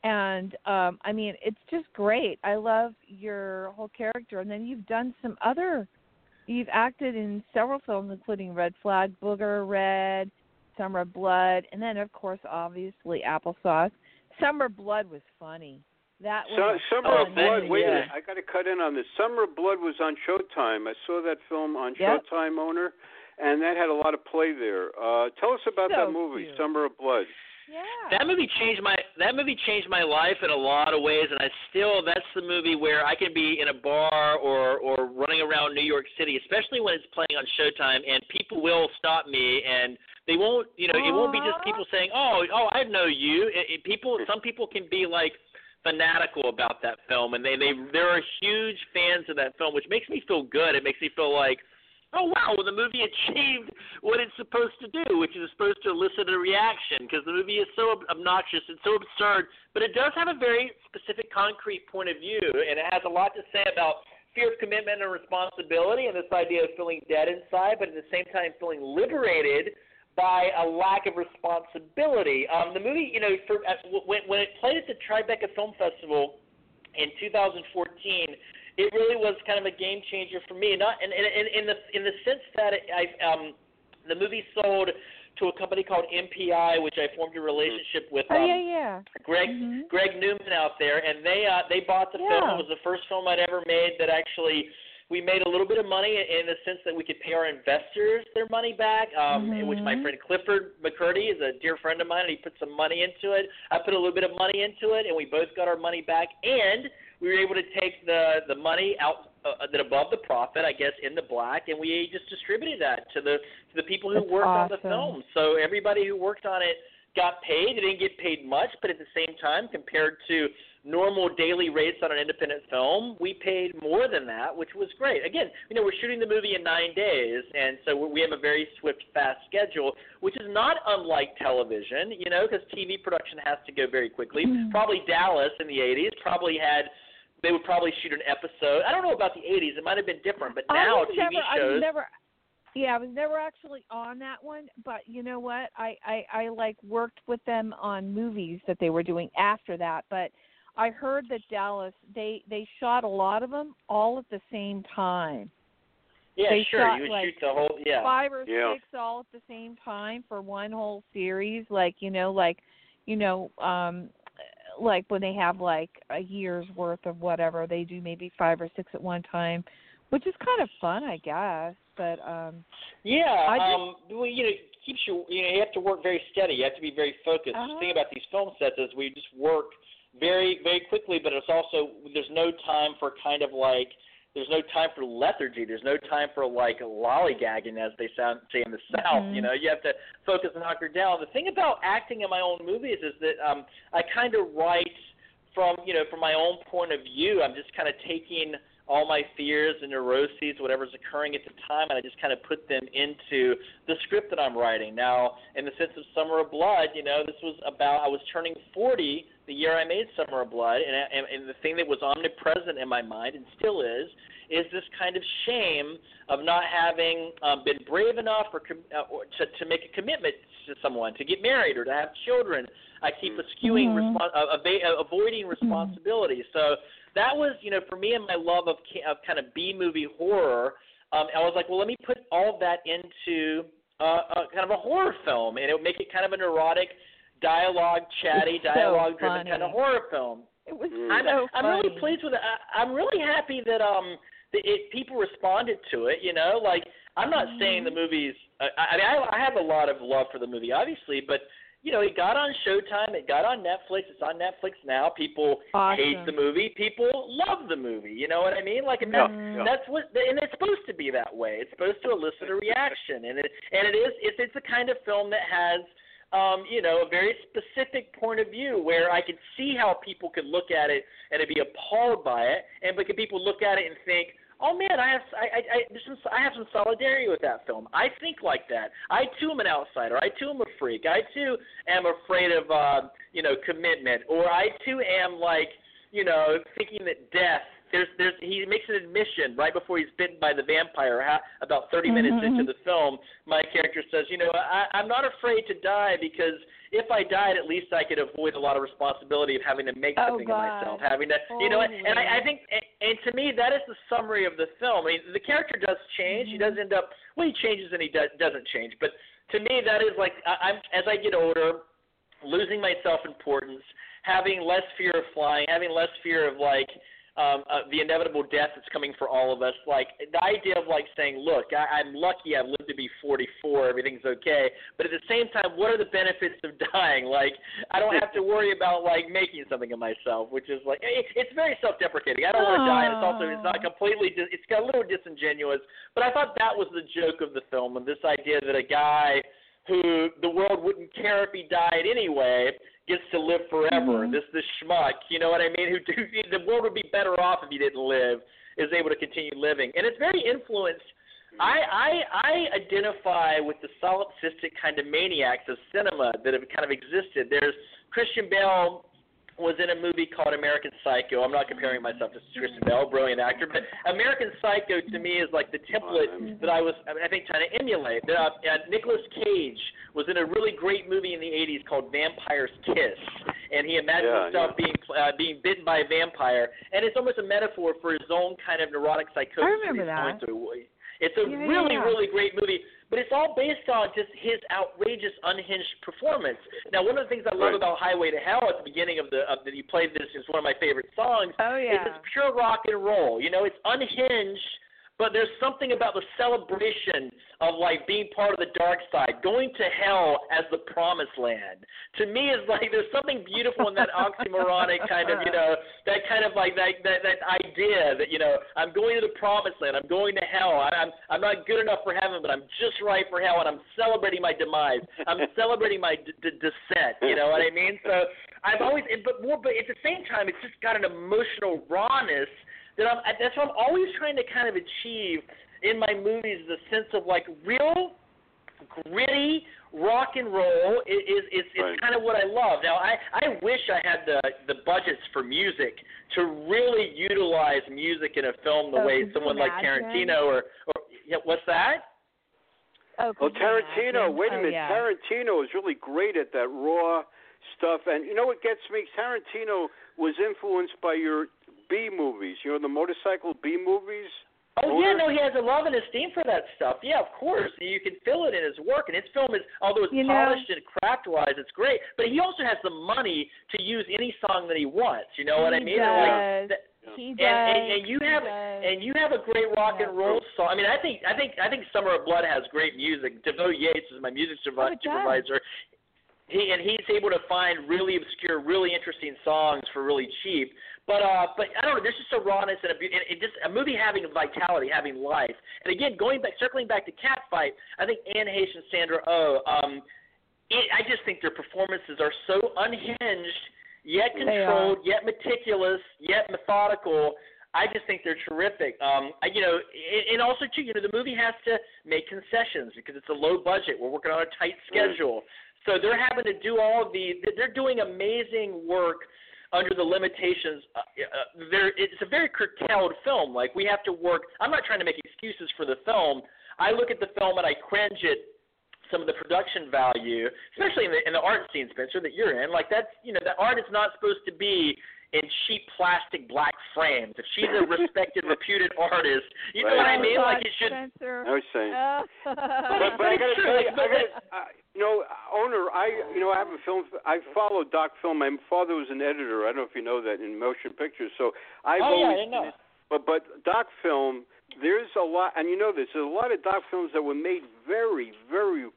And um I mean, it's just great. I love your whole character, and then you've done some other. You've acted in several films, including Red Flag, Booger, Red, Summer of Blood, and then of course, obviously, Applesauce. Summer of Blood was funny. That was a Summer of fun Blood. Wait a minute, I got to cut in on this. Summer of Blood was on Showtime. I saw that film on Yep. Showtime Onur, and that had a lot of play there. Uh, tell us about So that movie, cute. Summer of Blood. Yeah. That movie changed my that movie changed my life in a lot of ways, and I still that's the movie where I can be in a bar or or running around New York City, especially when it's playing on Showtime, and people will stop me and they won't, you know, it won't be just people saying, "Oh, oh, I know you." It, it, people, some people can be like fanatical about that film, and they they they're huge fans of that film, which makes me feel good. It makes me feel like oh wow, well, the movie achieved what it's supposed to do, which is supposed to elicit a reaction because the movie is so obnoxious and so absurd, but it does have a very specific, concrete point of view, and it has a lot to say about fear of commitment and responsibility, and this idea of feeling dead inside, but at the same time feeling liberated by a lack of responsibility. Um, the movie, you know, for uh, when when it played at the Tribeca Film Festival in 2014 it really was kind of a game changer for me. Not in in, in, the in the sense that it, I um the movie sold to a company called MPI, which I formed a relationship with. Oh um, yeah, yeah. Greg Mhm. Greg Newman out there, and they uh, they bought the film. It was the first film I'd ever made that actually we made a little bit of money in the sense that we could pay our investors their money back. Um, in which my Mhm. friend Clifford McCurdy is a dear friend of mine, and he put some money into it. I put a little bit of money into it, and we both got our money back. And we were able to take the the money out uh, that above the profit, I guess, in the black, and we just distributed that to the to the people who That's worked on the film. So everybody who worked on it got paid. They didn't get paid much, but at the same time, compared to normal daily rates on an independent film, we paid more than that, which was great. Again, you know, we're shooting the movie in nine days, and so we have a very swift, fast schedule, which is not unlike television, you know, because TV production has to go very quickly. Mhm. Probably Dallas in the 80s probably had. They would probably shoot an episode. I don't know about the 80s; it might have been different, but now TV never, I shows. was never. Yeah, I was never actually on that one, but you know what? I, I I like worked with them on movies that they were doing after that. But I heard that Dallas they they shot a lot of them all at the same time, yeah, they sure. shot, You would like, shoot the whole. Yeah. five or Yeah. six all at the same time for one whole series. Like you know, like you know, um like when they have like a year's worth of whatever, they do maybe five or six at one time, which is kind of fun, I guess. But um Yeah, I just- um, well, you know, it keeps you. You know, you have to work very steady. You have to be very focused. The Uh-huh. thing about these film sets is we just work very, very quickly, but it's also there's no time for kind of like there's no time for lethargy. There's no time for like lollygagging, as they sound say in the South. Mhm. You know, you have to focus and hunker down. The thing about acting in my own movies is that um, I kind of write from you know from my own point of view. I'm just kind of taking all my fears and neuroses, whatever's occurring at the time, and I just kind of put them into the script that I'm writing. Now, in the sense of Summer of Blood, you know, this was about I was turning 40 the year I made Summer of Blood, and, and, and the thing that was omnipresent in my mind and still is is this kind of shame of not having um, been brave enough or, uh, or to, to make a commitment to someone, to get married or to have children. I keep eschewing, Mhm. respon- uh, ava- uh, avoiding responsibility. So that was, you know, for me and my love of, ca- of kind of B movie horror. Um, I was like, well, let me put all that into uh, a, kind of a horror film, and it would make it kind of a neurotic, dialogue, chatty, It's so dialogue-driven funny. kind of horror film. it was Mm. I'm so I'm really pleased with it. I, I'm really happy that um that it, people responded to it. You know, like I'm not saying the Mhm. movie's. I, I mean, I, I have a lot of love for the movie, obviously, but you know, it got on Showtime, it got on Netflix, it's on Netflix now. People Awesome. hate the movie, people love the movie. You know what I mean? Like, and that's, Yeah, yeah. that's what, and it's supposed to be that way. It's supposed to elicit a reaction, and it and it is. It's it's the kind of film that has. Um, you know, a very specific point of view where I could see how people could look at it and be appalled by it, and but could people look at it and think, oh man, I have I I I, some, I have some solidarity with that film. I think like that. I too am an outsider. I too am a freak. I too am afraid of uh, you know commitment, or I too am like you know thinking that death. There's there's he makes an admission right before he's bitten by the vampire. Ha, about 30 minutes Mhm. into the film, my character says, you know, I, I'm not afraid to die because if I died, at least I could avoid a lot of responsibility of having to make Oh, something God. of myself, having to, you know, and, and I, I think, and, and to me, that is the summary of the film. I mean, the character does change. He does end up, well, he changes and he does, doesn't change. But to me, that is like, I, I'm as I get older, losing my self-importance, having less fear of flying, having less fear of like um, uh, the inevitable death that's coming for all of us. Like the idea of like saying, look, I, I'm lucky I've lived to be 44, everything's okay. But at the same time, what are the benefits of *laughs* dying? Like I don't have to worry about like making something of myself, which is like it, it's very self-deprecating. I don't want to die, and it's also it's not completely. It's got a little disingenuous. But I thought that was the joke of the film, and this idea that a guy who the world wouldn't care if he died anyway gets to live forever. Mm-hmm. This this schmuck, you know what I mean? *laughs* Who, who the world would be better off if he didn't live, is able to continue living, and it's very influenced. I I I identify with the solipsistic kind of maniacs of cinema that have kind of existed. There's Christian Bale was in a movie called American Psycho. I'm not comparing myself to Christian Bale, brilliant actor, but American Psycho to me is like the template that I was, I think, trying to emulate. Uh, uh, Nicolas Cage was in a really great movie in the 80s called Vampire's Kiss, and he imagined Yeah, himself yeah. being uh, being bitten by a vampire, and it's almost a metaphor for his own kind of neurotic psychosis. I remember that. Through. It's a Yeah, really, yeah. really great movie, but it's all based on just his outrageous, unhinged performance. Now, one of the things I love Right. about Highway to Hell at the beginning of the of that he played this is one of my favorite songs. Oh yeah. it's pure rock and roll. You know, it's unhinged, but there's something about the celebration of like being part of the dark side, going to hell as the promised land. To me, is *laughs* like there's something beautiful in that oxymoronic kind of, you know, that kind of like that that that idea that you know I'm going to the promised land, I'm going to hell, I, I'm I'm not good enough for heaven, but I'm just right for hell, and I'm celebrating my demise. I'm celebrating my d- d- descent. You know what I mean? So I've always, but more, but at the same time, it's just got an emotional rawness that I'm. That's what I'm always trying to kind of achieve in my movies. The sense of like real, gritty rock and roll is is is, is Right. kind of what I love. Now I I wish I had the the budgets for music to really utilize music in a film the Oh, way could you someone like? Tarantino or or yeah, what's that? Oh, Well, Tarantino, imagine? wait a Oh, minute. yeah. Tarantino is really great at that raw stuff. And you know what gets me? Tarantino was influenced by your B movies, you know, the motorcycle B movies. Oh yeah, no, he has a love and esteem for that stuff. Yeah, of course, you can feel it in his work, and his film is, although it's You know- polished and craft-wise, it's great. But he also has the money to use any song that he wants. You know what I He mean? And, like, does. that- He does. and, and, and you he have does. and you have a great rock Yeah. and roll song. I mean, I think I think I think Summer of Blood has great music. DeVoe Yates is my music Oh, He and he's able to find really obscure, really interesting songs for really cheap. But uh, but I don't know. There's just a rawness and a beauty, and it just a movie having vitality, having life. And again, going back, circling back to Catfight, I think Anne Heche and Sandra Oh, um, it, I just think their performances are so unhinged, yet controlled, yet meticulous, yet methodical. I just think they're terrific. Um, I, you know, and, and also too, you know, the movie has to make concessions because it's a low budget. We're working on a tight schedule, so they're having to do all of the. They're doing amazing work under the limitations. Uh, uh, there, it's a very curtailed film. Like we have to work. I'm not trying to make excuses for the film. I look at the film and I cringe at some of the production value, especially in the in the art scene, Spencer, that you're in. Like that's you know, the art is not supposed to be in cheap plastic black frames. If she's a respected, *laughs* reputed artist, you know what I mean? Like it should. Spencer. I was saying. But, but I gotta tell you, I gotta, uh, you know, Onur, I, you know, I have a film. I follow doc film. My father was an editor. I don't know if you know that in motion pictures. So I've oh yeah, I didn't know. but but doc film, there's a lot, and you know this. There's a lot of doc films that were made very, very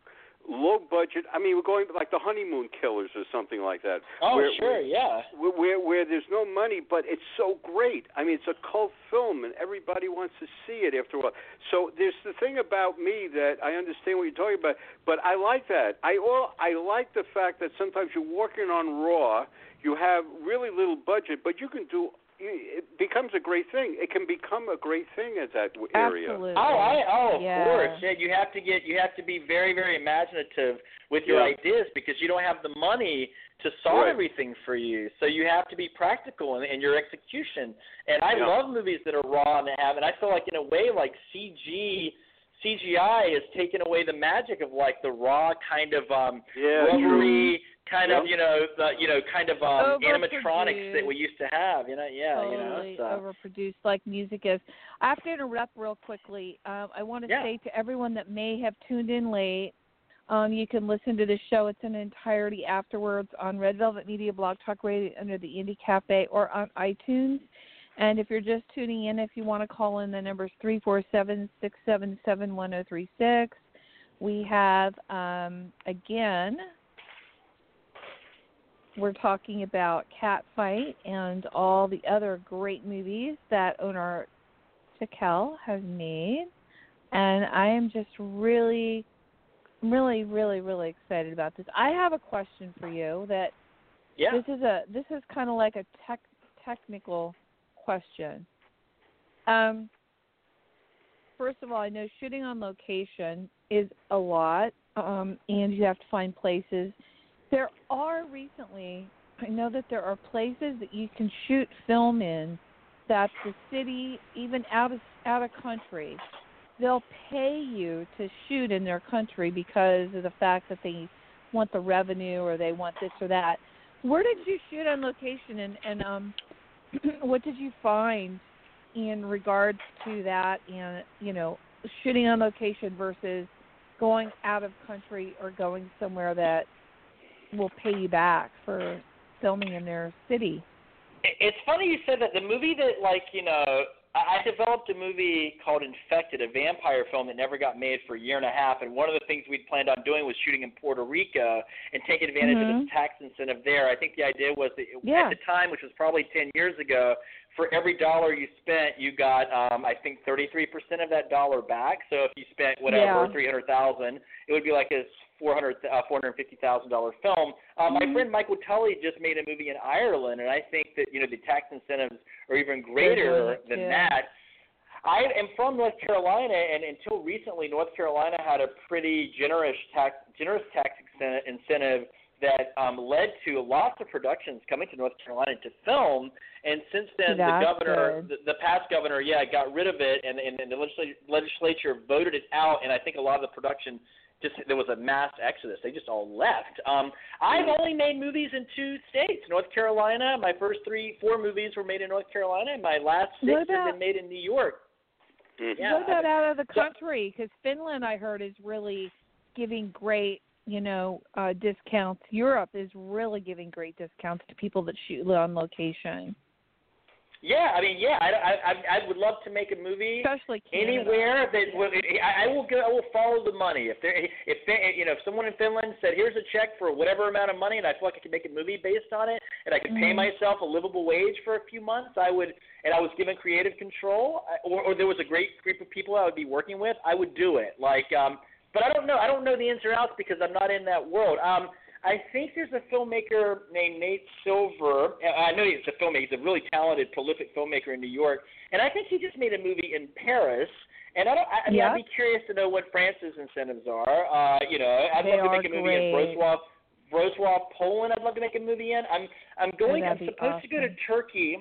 low budget. I mean, we're going like the Honeymoon Killers or something like that. Oh, where, sure, yeah. Where, where where there's no money, but it's so great. I mean, it's a cult film, and everybody wants to see it after a while. So there's the thing about me that I understand what you're talking about, but I like that. I all I like the fact that sometimes you're working on raw. You have really little budget, but you can do it becomes a great thing. It can become a great thing at that area. Absolutely. Oh, I oh of Yeah. course. Yeah, you have to get you have to be very very imaginative with your Yeah. ideas because you don't have the money to solve Right. everything for you. So you have to be practical in, in your execution. And I Yeah. love movies that are raw and have and I feel like in a way like CG CGI has taken away the magic of like the raw kind of um Yeah, rubbery kind of you know the you know kind of um animatronics that we used to have. You know, yeah, you know. totally So. overproduced like music is. I have to interrupt real quickly. Um, I want to Yeah. say to everyone that may have tuned in late, um, you can listen to the show. It's in entirety afterwards on Red Velvet Media Blog Talk Radio under the Indie Cafe or on iTunes. And if you're just tuning in, if you want to call in, the number is three four seven six seven seven one zero three six. We have um, again we're talking about Catfight and all the other great movies that Onur Tukel has made. And I am just really, really, really, really excited about this. I have a question for you that Yeah. this is a this is kind of like a tech technical question. Um, first of all, I know shooting on location is a lot, um, and you have to find places. There are recently, I know that there are places that you can shoot film in that the city, even out of out of country, they'll pay you to shoot in their country because of the fact that they want the revenue or they want this or that. Where did you shoot on location, and and um, *clears throat* what did you find in regards to that? And you know, shooting on location versus going out of country or going somewhere that will pay you back for filming in their city. It's funny you said that. The movie that, like, you know, I developed a movie called Infected, a vampire film that never got made for a year and a half. And one of the things we'd planned on doing was shooting in Puerto Rico and taking advantage of Mhm. the tax incentive there. I think the idea was that Yeah. at the time, which was probably 10 years ago, for every dollar you spent, you got, um, I think, 33% of that dollar back. So if you spent whatever, Yeah. 300000 it would be like a 400 uh, $450,000 film. Uh, My Mhm. friend Michael Tully just made a movie in Ireland, and I think that you know the tax incentives are even greater good, than yeah. that. I am from North Carolina, and until recently, North Carolina had a pretty generous tax generous tax incentive that um, led to lots of productions coming to North Carolina to film. And since then, the governor, the, the past governor, yeah, got rid of it, and, and, and the legisla- legislature voted it out. And I think a lot of the production just there was a mass exodus. They just all left. Um, I've only made movies in two states, North Carolina. My first three, four movies were made in North Carolina, and my last six What have been made in New York. Mhm. Yeah, what about out of the country? Because Finland, I heard, is really giving great, you know, uh, discounts. Europe is really giving great discounts to people that shoot on location, Yeah, I mean, yeah, I, I, I- I would love to make a movie especially Canada. anywhere that will, I I will go. I will follow the money. If there, if they- you know, if someone in Finland said, "Here's a check for whatever amount of money," and I feel like I could make a movie based on it, and I could pay Mhm. myself a livable wage for a few months, I would, and I was given creative control, or, or there was a great group of people I would be working with, I would do it. Like, um, but I don't know. I don't know the ins or outs because I'm not in that world. Um, I think there's a filmmaker named Nate Silver. I know he's a filmmaker. He's a really talented, prolific filmmaker in New York, and I think he just made a movie in Paris. And I don't. I, I mean, Yeah. I'd be curious to know what France's incentives are. Uh, you know, I'd They love to make a movie in great. Wrocław, Wrocław, Poland. I'd love to make a movie in. I'm I'm going. I'm that'd be supposed to go to. Turkey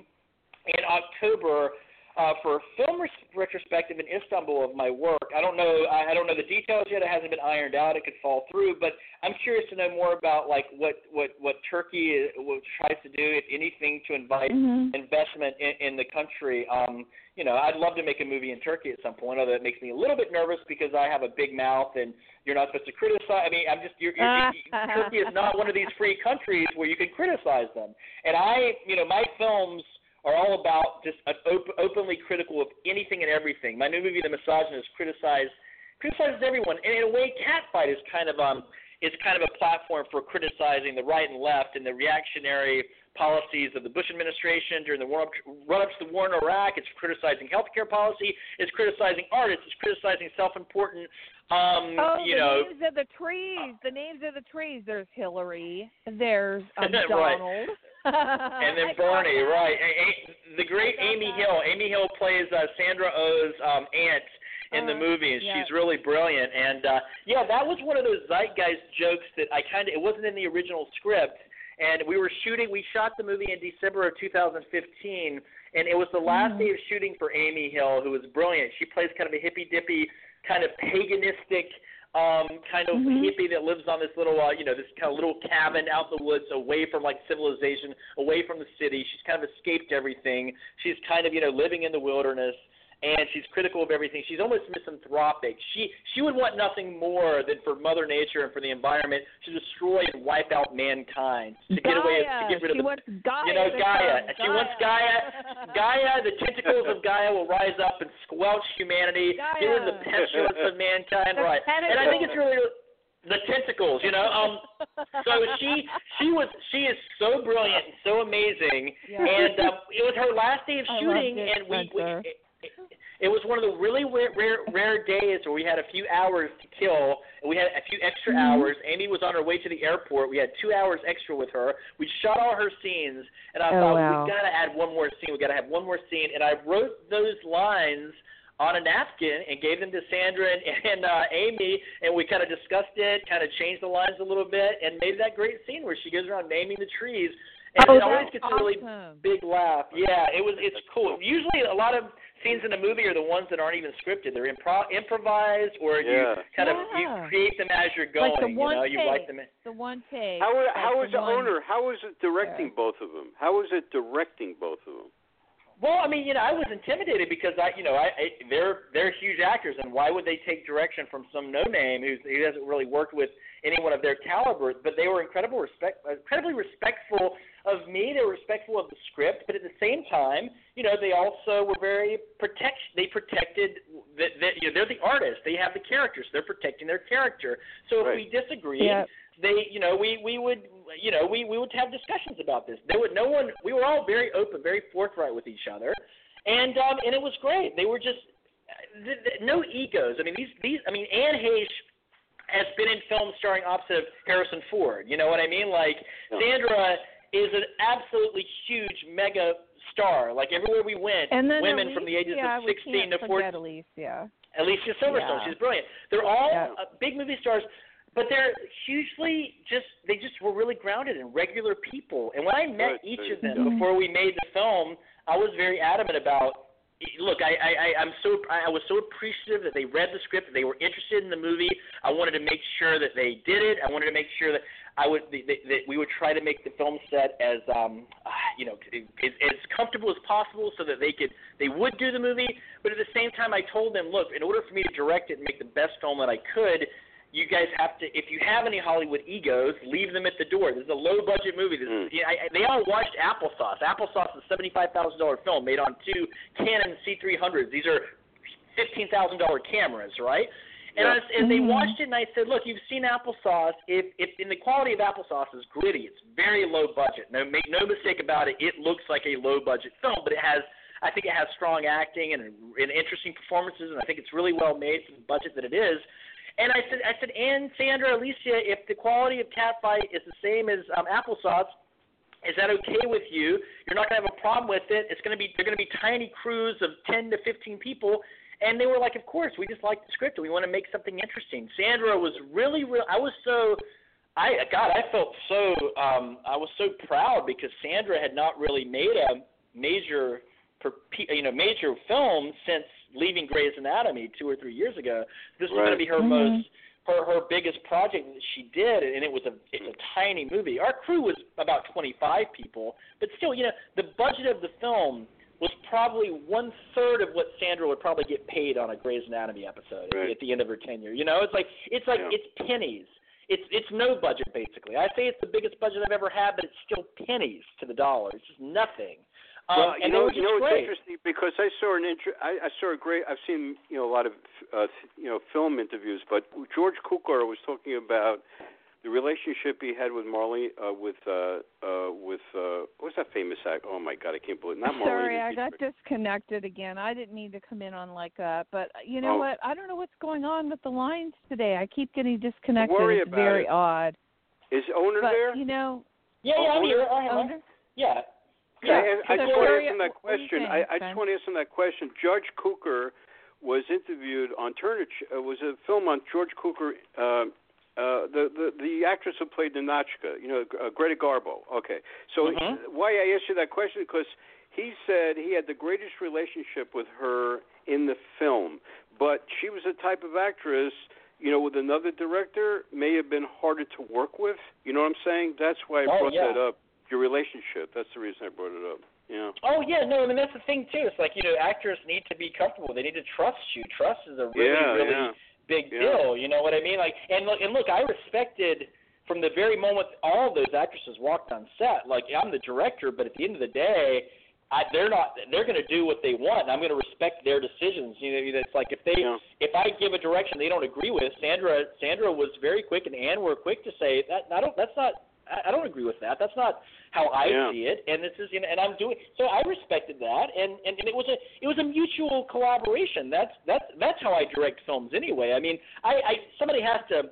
in October uh, for a film retrospective in Istanbul of my work. I don't know. I, I don't know the details yet. It hasn't been ironed out. It could fall through, but I'm curious to know more about like what what what Turkey is, what tries to do, if anything, to invite Mhm. investment in, in the country. Um, you know, I'd love to make a movie in Turkey at some point. Although it makes me a little bit nervous because I have a big mouth and you're not supposed to criticize. I mean, I'm just you're, you're, *laughs* Turkey is not one of these free countries where you can criticize them. And I, you know, my films are all about just an op- openly critical of anything and everything. My new movie, The Misogynist, criticized criticizes everyone. And in a way, Catfight is kind of um is kind of a platform for criticizing the right and left and the reactionary policies of the Bush administration during the run up, run up to the war in Iraq. It's criticizing healthcare policy. It's criticizing artists. It's criticizing self-important, um, oh, you the know, names of the trees. The names of the trees. There's Hillary. There's *laughs* um, Right. And then Bernie, right? A- A- the great Amy that. Hill. Amy Hill plays uh, Sandra Oh's um, aunt in the Uh, movie, and she's really brilliant. And uh, yeah, that was one of those zeitgeist jokes that I kind of it wasn't in the original script. And we were shooting. We shot the movie in December of 2015, and it was the last Mhm. day of shooting for Amy Hill, who was brilliant. She plays kind of a hippy dippy, kind of paganistic um kind of Mhm. hippie that lives on this little uh you know this kind of little cabin out in the woods away from like civilization away from the city. She's kind of escaped everything. She's kind of you know living in the wilderness and she's critical of everything she's almost misanthropic she she would want nothing more than for mother nature and for the environment to destroy and wipe out mankind to get away to get rid she of the wants Gaia. you know, to Gaia. She wants Gaia. *laughs* Gaia, the tentacles of Gaia will rise up and squelch humanity, get rid of the pestilence of mankind, The right? And I think it's really the tentacles, you know. Um, so she she was she is so brilliant and so amazing, Yeah. and um, it was her last day of shooting, and we, we. It, was one of the really rare, rare rare days where we had a few hours to kill. and We had a few extra Mhm. hours. Amy was on her way to the airport. We had two hours extra with her. We shot all her scenes, and I Oh, thought wow. we got to add one more scene. We got to have one more scene, and I wrote those lines on a napkin and gave them to Sandra and, and uh, Amy, and we kind of discussed it, kind of changed the lines a little bit, and made that great scene where she goes around naming the trees. And oh, it always gets a really big laugh. Yeah, it was. It's cool. Usually, a lot of scenes in a movie are the ones that aren't even scripted. They're impro- improvised, or Yeah. you kind of you create them as you're going. Like the one you know, you write them. In. The one take. How like how was the one- Onur? How was it directing Yeah. both of them? How was it directing both of them? Well, I mean, you know, I was intimidated because I, you know, I, I they're they're huge actors, and why would they take direction from some no name who's who hasn't really worked with anyone of their caliber? But they were incredible respect, incredibly respectful of me. They were respectful of the script, but at the same time, you know, they also were very protect. They protected that. that you know, they're the artists. They have the characters. They're protecting their character. So if Right. we disagreed, Yeah. they you know we we would you know we we would have discussions about this there would no one we were all very open very forthright with each other and um and it was great they were just th- th- no egos i mean these these i mean anne heche has been in films starring opposite of harrison ford you know what i mean like sandra is an absolutely huge mega star like everywhere we went And women Alicia, from the ages of we 16 can't to 14 forget Alicia. Alicia Silverstone. Yeah. She's brilliant. They're all Yeah. uh, big movie stars, but they're hugely just they just were really grounded and regular people. And when I met Good, each of them go. before we made the film, I was very adamant about. Look, I, I, I I'm so I was so appreciative that they read the script, that they were interested in the movie. I wanted to make sure that they did it. I wanted to make sure that I would that, that we would try to make the film set as um uh, *sighs* you know as, as comfortable as possible, so that they could they would do the movie. But at the same time, I told them, look, in order for me to direct it and make the best film that I could, you guys have to. If you have any Hollywood egos, leave them at the door. This is a low budget movie. This Mm. is, you know, I, I- they all watched Applesauce. Applesauce is a seventy five thousand dollar film made on two Canon C three hundreds. These are fifteen thousand dollar cameras, right? And, I, Yeah. and they Mhm. watched it, and I said, "Look, you've seen Applesauce. If, if and the quality of Applesauce is gritty, it's very low budget. No, make no mistake about it. It looks like a low budget film, but it has, I think, it has strong acting and, and interesting performances, and I think it's really well made for the budget that it is. And I said, I said, and Sandra, Alicia, if the quality of Catfight is the same as um, Applesauce, is that okay with you? You're not to have a problem with it. It's to be they're to be tiny crews of 10 to 15 people. And they were like, of course, we just like the script and we want to make something interesting. Sandra was really, real. I was so, I God, I felt so, um, I was so proud because Sandra had not really made a major, you know, major film since leaving Grey's Anatomy two or three years ago. This was going to be her Mhm. most her her biggest project that she did, and it was a it's a tiny movie. Our crew was about 25 people, but still, you know, the budget of the film was probably one third of what Sandra would probably get paid on a Grey's Anatomy episode at, Right. at the end of her tenure. You know, it's like it's like Yeah. it's pennies. It's it's no budget basically. I say it's the biggest budget I've ever had, but it's still pennies to the dollar. It's just nothing. Um, well, you know, you know, just it's interesting because I saw an inter- I, I saw a great. I've seen you know a lot of uh, you know film interviews, but George Cukor was talking about the relationship he had with Marlene, uh, with uh, uh, with uh, what's that famous act? Oh my God, I can't believe it. not Marlene. Sorry, I got disconnected again. I didn't mean to come in on like that, but uh, you know Oh. what? I don't know what's going on with the lines today. I keep getting disconnected. worry it's about very it. odd. Is Onur But there? you know, Yeah, yeah, I'm Oh, here. I am. Onur. Yeah. Yeah, and I just want to ask him that what were you question. saying, I, I just want to ask him that question. George Cukor was interviewed on Turner. Ch- uh, was a film on George Cukor, uh, uh, the the the actress who played Ninotchka. You know, uh, Greta Garbo. Okay, so Mhm. why I asked you that question because he said he had the greatest relationship with her in the film, but she was a type of actress. You know, with another director, may have been harder to work with. You know what I'm saying? That's why I Oh, brought yeah. that up. Your relationship. That's the reason I brought it up. Yeah. Oh yeah, no, I mean that's the thing too. It's like you know, actors need to be comfortable. They need to trust you. Trust is a really, yeah, really yeah. big Yeah. deal. You know what I mean? Like, and look, and look, I respected from the very moment all those actresses walked on set. Like, I'm the director, but at the end of the day, I, they're not. They're going to do what they want. And I'm going to respect their decisions. You know, it's like if they, Yeah. if I give a direction they don't agree with, Sandra, Sandra was very quick, and Anne were quick to say that. I don't. That's not. I I don't agree with that. That's not how I Yeah. see it. And this is, you know, and I'm doing. So I respected that, and, and and it was a it was a mutual collaboration. That's that's that's how I direct films anyway. I mean, I, I somebody has to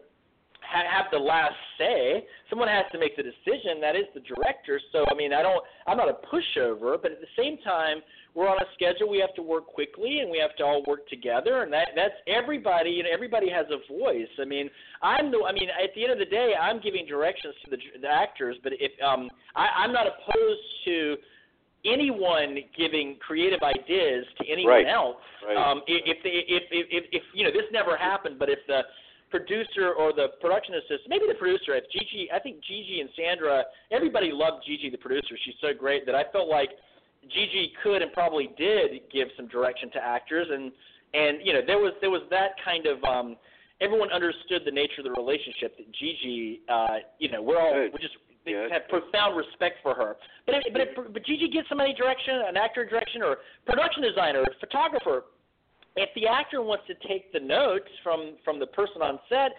ha- have the last say. Someone has to make the decision. That is the director. So I mean, I don't. I'm not a pushover, but at the same time, we're on a schedule. We have to work quickly, and we have to all work together. And that that's everybody. You know, everybody has a voice. I mean, I'm the. I mean, at the end of the day, I'm giving directions to the, the actors. But if um, I, I'm not opposed to anyone giving creative ideas to anyone Right. else. Right. Um, if, if, they, if, if, if, if you know, this never happened, but if the producer or the production assistant, maybe the producer, if Gigi, I think Gigi and Sandra, everybody loved Gigi, the producer. She's so great that I felt like Gigi could and probably did give some direction to actors, and and you know, there was there was that kind of. um Everyone understood the nature of the relationship that Gigi, uh, you know, we're all Good. we just they Yeah. have profound respect for her. But if, but if, but Gigi gives somebody direction, an actor direction, or production designer, or photographer, if the actor wants to take the notes from from the person on set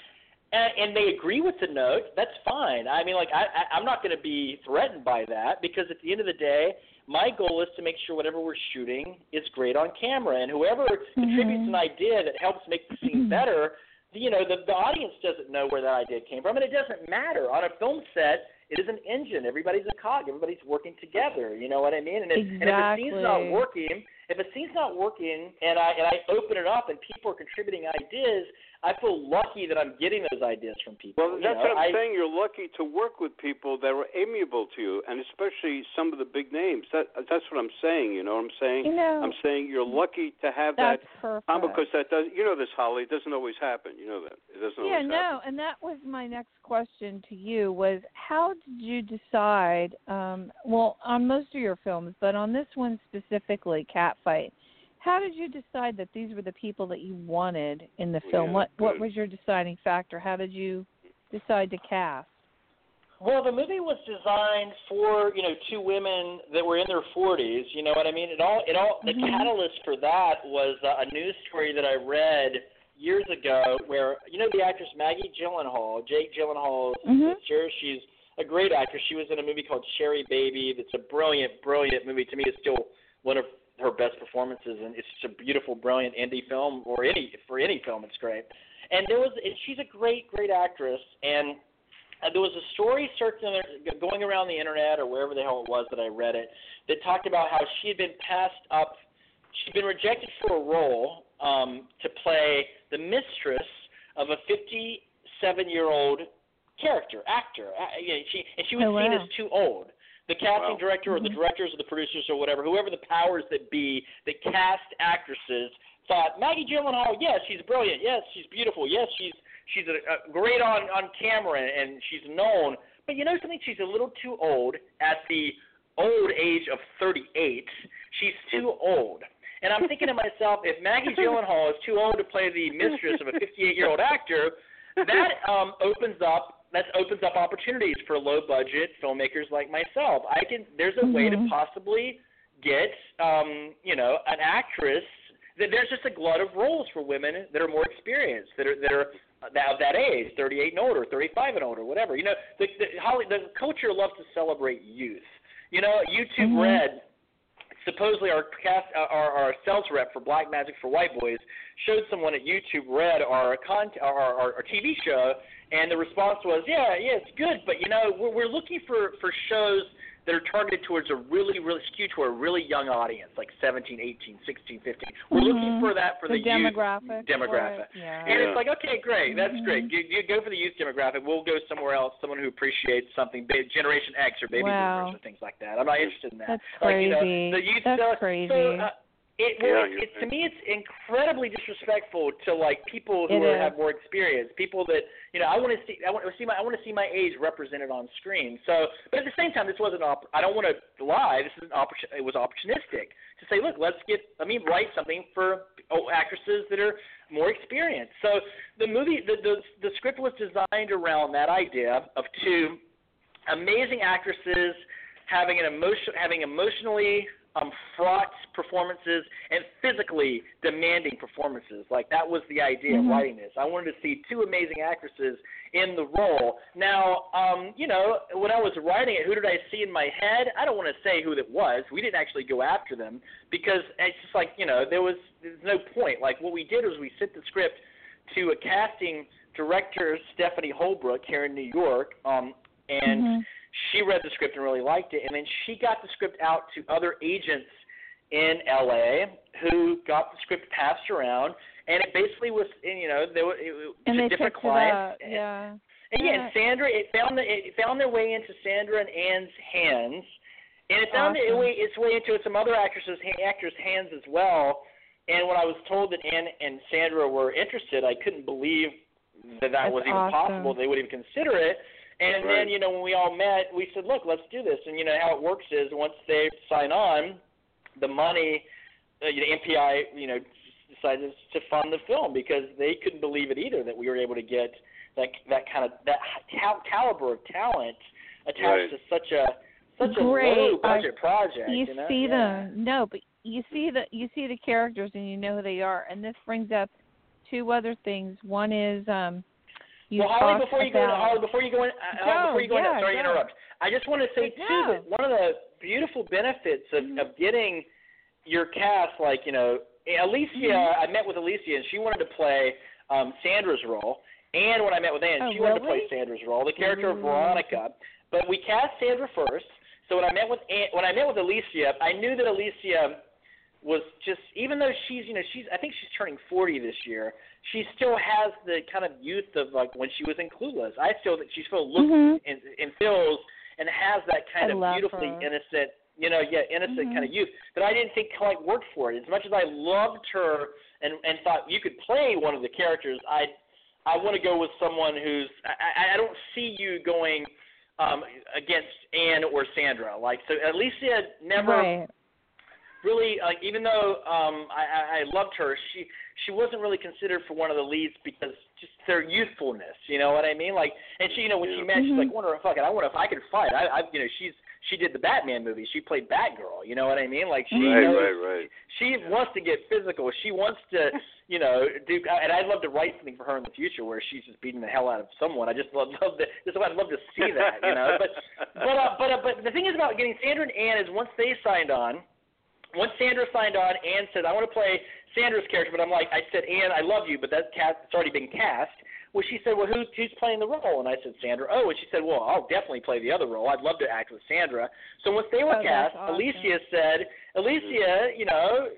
and, and they agree with the note, that's fine. I mean, like I, I I'm not going to be threatened by that because at the end of the day, my goal is to make sure whatever we're shooting is great on camera, and whoever mm-hmm. contributes an idea that helps make the scene mm-hmm. better, you know, the the audience doesn't know where that idea came from, and it doesn't matter on a film set. It is an engine. Everybody's a cog. Everybody's working together. You know what I mean? And if, and if the scene's not working, if a scene's not working, and I and I open it up and people are contributing ideas, I feel lucky that I'm getting those ideas from people. Well, you that's know, what I'm I, saying. You're lucky to work with people that are amiable to you, and especially some of the big names. That that's what I'm saying. You know what I'm saying? You know, I'm saying you're lucky to have that's that. perfect. Um, because that does, you know, this Holly it doesn't always happen. You know that it doesn't yeah, always no, and that was my next question to you was how did you decide um well on most of your films, but on this one specifically, Catfight, how did you decide that these were the people that you wanted in the film? Yeah, what what was your deciding factor? How did you decide to cast? Well, the movie was designed for you know two women that were in their 40s. You know what I mean? It all it all the Mhm. catalyst for that was uh, a news story that I read years ago where you know the actress Maggie Gyllenhaal, Jake Gyllenhaal's Mhm. sister. She's a great actress. She was in a movie called Sherrybaby. That's a brilliant, brilliant movie. To me, it's still one of her best performances, and it's just a beautiful, brilliant indie film, or any for any film, it's great. And there was, and she's a great, great actress, and uh, there was a story circulating, going around the internet or wherever the hell it was that I read it, that talked about how she had been passed up. She'd been rejected for a role um, to play the mistress of a 57-year-old character, actor. Uh, you know, she and she was Oh, seen as too old. The casting Wow. director or the Mhm. directors or the producers or whatever, whoever the powers that be that cast actresses thought Maggie Gyllenhaal, yes, she's brilliant, yes, she's beautiful, yes, she's she's a, a great on on camera and she's known. But you know something? She's a little too old at the old age of 38. She's too old. And I'm thinking to myself, if Maggie Gyllenhaal is too old to play the mistress of a 58 year old actor, that um, opens up that opens up opportunities for low budget filmmakers like myself. I can there's a way to Mhm. possibly get um, you know an actress that there's just a glut of roles for women that are more experienced, that are that are that of that age, 38 and older, 35 and older, whatever. You know, the the, Holly, the culture loves to celebrate youth. You know, YouTube Mhm. Red supposedly our cast uh, our, our sales rep for Black Magic for White Boys showed someone at YouTube Red our con our, our, our TV show, and the response was, yeah, yeah, it's good, but you know, we're, we're looking for for shows that are targeted towards a really, really skewed to a really young audience, like 17, 18, 16, 15. We're looking Mhm. for that for the, the demographic. youth demographic. it, Yeah. And Yeah. it's like, okay, great, that's Mhm. great. You, you go for the youth demographic. We'll go somewhere else. Someone who appreciates something, Generation X or baby Wow. boomers or things like that. I'm not interested in that. That's like you know, crazy. the youth That's stuff. crazy. So, uh, it, well, you're it, to me, it's incredibly disrespectful to like people who are, have more experience. People that you know, I want to see. I want to see my. I want to see my age represented on screen. So, but at the same time, this wasn't. Op- I don't want to lie. This is an oppor- It was opportunistic to say, look, let's get. Let me write something for oh, actresses that are more experienced. So the movie, the the, the script was designed around that idea of two amazing actresses having an emotion, having emotionally um, fraught performances and physically demanding performances. Like that was the idea Mhm. of writing this. I wanted to see two amazing actresses in the role. Now, um, you know, when I was writing it, who did I see in my head? I don't want to say who that was. We didn't actually go after them because it's just like you know there was there's no point. Like what we did was we sent the script to a casting director, Stephanie Holbrook, here in New York, um, and Mhm. She read the script and really liked it, and then she got the script out to other agents in LA who got the script passed around, and it basically was, and, you know, there were it, was and to they different clients. up. Yeah. And yeah, Yeah. and Sandra, it found the, it found their way into Sandra and Anne's hands, and it found Awesome. it way, its way into some other actresses actors' hands as well. And when I was told that Anne and Sandra were interested, I couldn't believe that that That's was even awesome. possible. They would even consider it. And Right. then you know when we all met, we said, look, let's do this. And you know how it works is once they sign on, the money, uh, you know, MPI, you know, decided to fund the film because they couldn't believe it either that we were able to get that that kind of that cal- caliber of talent attached Right. to such a such a low budget project. you you know? see yeah. them no but you see the you see the characters and you know who they are and this brings up two other things one is um you well, Holly, before you go, about Holly, before you go in, uh, Go, before you go in, yeah, sorry to interrupt. I just want to say But too that one of the beautiful benefits of, Mhm. of getting your cast, like you know, Alicia. Mhm. I met with Alicia, and she wanted to play um Sandra's role. And when I met with Anne, Oh, she wanted to play? Sandra's role, the character of Veronica. But we cast Sandra first. So when I met with Anne, when I met with Alicia, I knew that Alicia was just even though she's you know she's I think she's turning 40 this year. She still has the kind of youth of like when she was in Clueless. I still think she still looks Mhm. and, and feels and has that kind I of beautifully her. innocent, you know, yeah, innocent Mhm. kind of youth that I didn't think quite worked for it. As much as I loved her and and thought you could play one of the characters, I I want to go with someone who's I, I I don't see you going um against Anne or Sandra. Like so Alicia never right really like even though um I, I I loved her, she she wasn't really considered for one of the leads because just their youthfulness, you know what I mean? Like and she you know when she met she's Mhm. like, wonder if fuck it, I wonder if I could fight. I I you know, she's she did the Batman movie. She played Batgirl, you know what I mean? Like she Right, knows right, right. she wants to get physical. She wants to, *laughs* you know, do. And I'd love to write something for her in the future where she's just beating the hell out of someone. I just love, love to. Just I'd love to see that, you know. But but uh, but uh, but the thing is about getting Sandra and Anne is once they signed on, once Sandra signed on, Anne said, "I want to play Sandra's character," but I'm like, I said, Anne, I love you, but that cast it's already been cast. Well, she said, well, who's who's playing the role? And I said, Sandra. Oh, and she said, well, I'll definitely play the other role. I'd love to act with Sandra. So once they were Oh, cast, awesome. Alicia said, Alicia, mm-hmm. you know,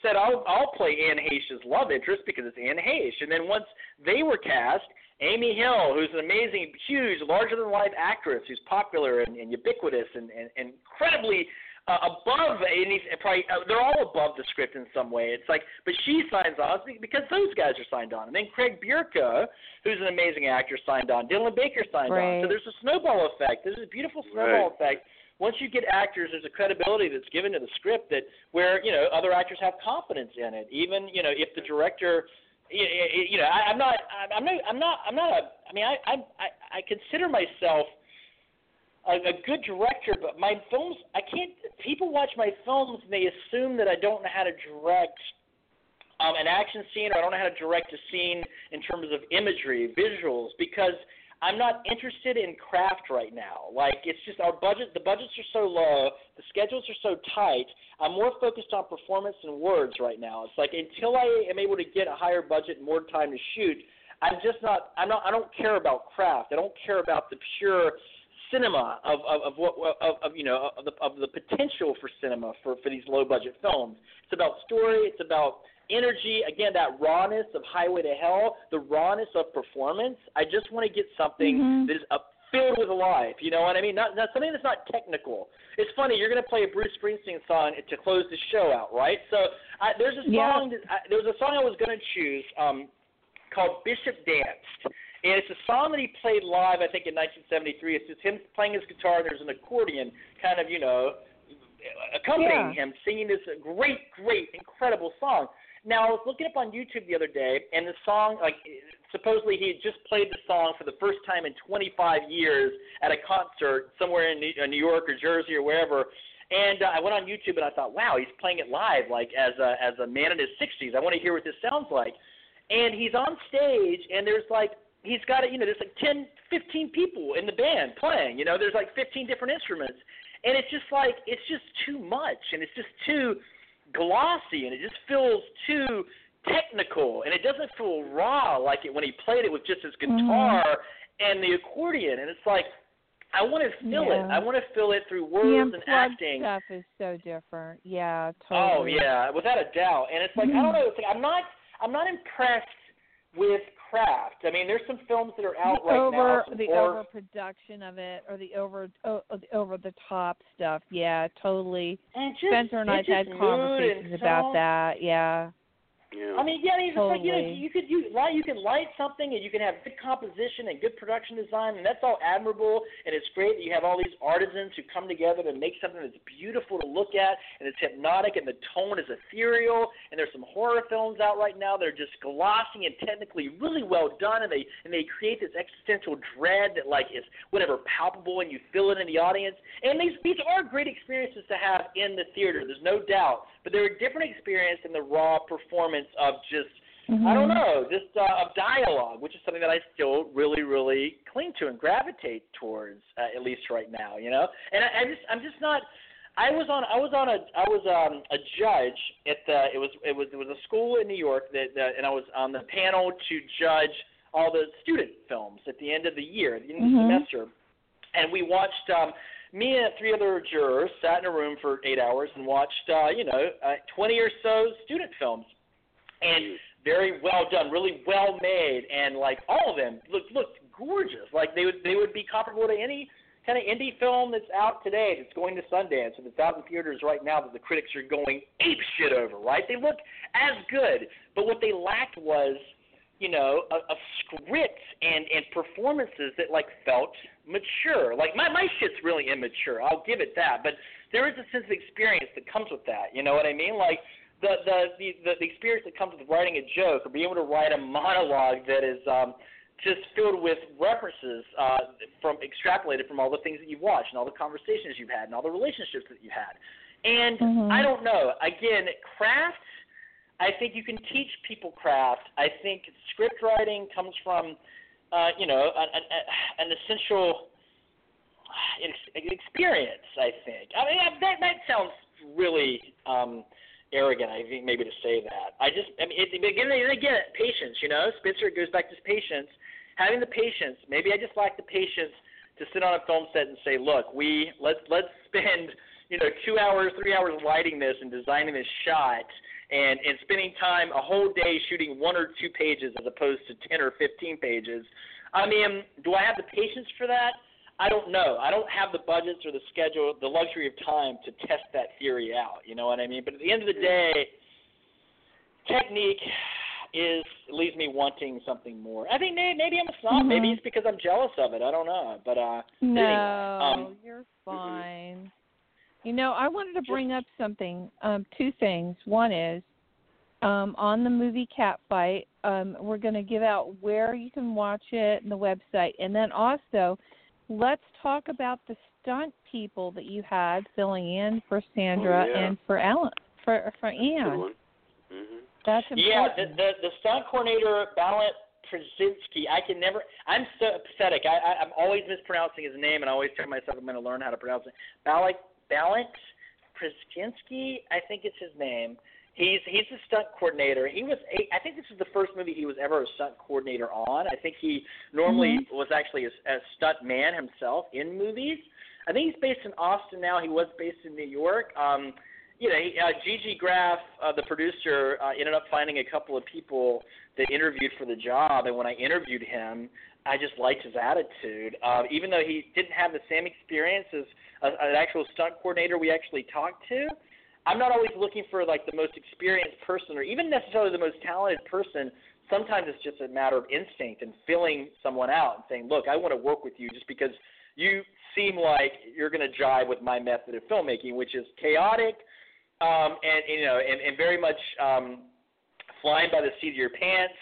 said I'll I'll play Anne Heche's love interest because it's Anne Heche. And then once they were cast, Amy Hill, who's an amazing, huge, larger than life actress who's popular and, and ubiquitous and, and, and incredibly uh, above any probably uh, they're all above the script in some way. It's like, but she signs on because those guys are signed on, and then Craig Bierko, who's an amazing actor, signed on. Dylan Baker signed on. So there's a snowball effect. There's a beautiful snowball Right. effect. Once you get actors, there's a credibility that's given to the script that where you know other actors have confidence in it. Even you know if the director. You you know, I, I'm not. I'm not. I'm not. I'm not a. I mean, I. I. I I consider myself a, a good director, but my films, I can't people watch my films and they assume that I don't know how to direct um, an action scene or I don't know how to direct a scene in terms of imagery, visuals, because I'm not interested in craft right now. Like it's just our budget. The budgets are so low. The schedules are so tight. I'm more focused on performance and words right now. It's like until I am able to get a higher budget and more time to shoot, I'm just not. I'm not. I don't care about craft. I don't care about the pure cinema of of, of what of, of you know of the of the potential for cinema for for these low budget films. It's about story. It's about energy, again, that rawness of Highway to Hell, the rawness of performance. I just want to get something Mhm. that is uh, filled with life. You know what I mean? Not, not something that's not technical. It's funny. You're going to play a Bruce Springsteen song to close the show out, right? So I, there's a Yeah. song. That, I, there was a song I was going to choose um, called Bishop Danced. And it's a song that he played live, I think, in 1973. It's just him playing his guitar, and there's an accordion kind of, you know, accompanying Yeah. him singing this great, great, incredible song. Now I was looking up on YouTube the other day, and the song, like supposedly he had just played the song for the first time in 25 years at a concert somewhere in New uh, York or Jersey or wherever. And uh, I went on YouTube and I thought, wow, he's playing it live, like as a as a man in his 60s. I want to hear what this sounds like. And he's on stage, and there's like he's got it, you know, there's like 10, 15 people in the band playing. You know, there's like 15 different instruments, and it's just like it's just too much, and it's just too glossy, and it just feels too technical, and it doesn't feel raw like it when he played it with just his mm-hmm. guitar and the accordion, and it's like. I want to feel it. I want to feel it through words and acting. stuff is so different. Yeah, totally. Oh totally. yeah, without a doubt. And it's like I don't mm-hmm. know. It's like I'm not. I'm not impressed with craft. I mean, there's some films that are out the right over now. the horror- overproduction of it or the over oh, the over the top stuff. Yeah, totally. and just, Spencer and it's I've had conversations about film. that. Yeah. Yeah. I mean, yeah, I mean, it's just like you know, you could you light you can light something and you can have good composition and good production design, and that's all admirable. And it's great that you have all these artisans who come together to make something that's beautiful to look at, and it's hypnotic, and the tone is ethereal. And there's some horror films out right now that are just glossy and technically really well done, and they and they create this existential dread that like is whatever palpable, and you feel it in the audience. And these these are great experiences to have in the theater. There's no doubt, but they're a different experience than the raw performance of just I don't Mhm. know, just uh, of dialogue, which is something that I still really, really cling to and gravitate towards, uh, at least right now. You know, and I, I just, I'm just not. I was on, I was on a, I was um, a judge at the, it was, it was, it was a school in New York that, that, and I was on the panel to judge all the student films at the end of the year, at the end of the Mhm. semester, and we watched. um me and three other jurors sat in a room for eight hours and watched, uh, you know, uh, 20 or so student films, and very well done, really well made, and like all of them looked looked gorgeous. Like they would they would be comparable to any kind of indie film that's out today that's going to Sundance and that's out in theaters right now that the critics are going ape shit over. Right? They look as good, but what they lacked was you know, a, a script and and performances that like felt mature. Like my my shit's really immature. I'll give it that, but there is a sense of experience that comes with that. You know what I mean? Like the the the the, experience that comes with writing a joke or being able to write a monologue that is um just filled with references uh from extrapolated from all the things that you've watched and all the conversations you've had and all the relationships that you've had. And Mhm. I don't know. Again, craft I think you can teach people craft. I think script writing comes from, uh, you know, an, an, an essential experience. I think. I mean, that that sounds really um, arrogant. I think maybe to say that. I just, I mean, it, again and again, patience. You know, Spencer goes back to patience. Having the patience. Maybe I just lack the patience to sit on a film set and say, look, we let's let's spend you know two hours, three hours lighting this and designing this shot and and spending time a whole day shooting one or two pages as opposed to 10 or 15 pages. I mean, do I have the patience for that? I don't know. I don't have the budgets or the schedule, the luxury of time to test that theory out. You know what I mean? But at the end of the day, technique is leaves me wanting something more. I think maybe, maybe I'm a snob. Maybe Mhm. it's because I'm jealous of it. I don't know. But uh, No, anyway, um, you're fine. You know, I wanted to bring up something. Um, two things. One is um, on the movie Catfight. Um, we're going to give out where you can watch it and the website, and then also let's talk about the stunt people that you had filling in for Sandra Oh, yeah. and for Alan for for Anne. one. Mhm. That's Yeah, important. the, the the stunt coordinator Balint Przinski. I can never. I'm so pathetic. I, I I'm always mispronouncing his name, and I always tell myself I'm going to learn how to pronounce it. Balint Balint Przinski. I think it's his name. He's he's a stunt coordinator. He was a, I think this is the first movie he was ever a stunt coordinator on. I think he normally was actually a, a stunt man himself in movies. I think he's based in Austin now. He was based in New York. Um, you know, he, uh, Gigi Graff, uh, the producer, uh, ended up finding a couple of people that interviewed for the job, and when I interviewed him, I just liked his attitude. Uh, even though he didn't have the same experience as a, an actual stunt coordinator we actually talked to, I'm not always looking for like the most experienced person or even necessarily the most talented person. Sometimes it's just a matter of instinct and filling someone out and saying, "Look, I want to work with you just because you seem like you're going to jive with my method of filmmaking, which is chaotic um, and you know, and, and very much um, flying by the seat of your pants,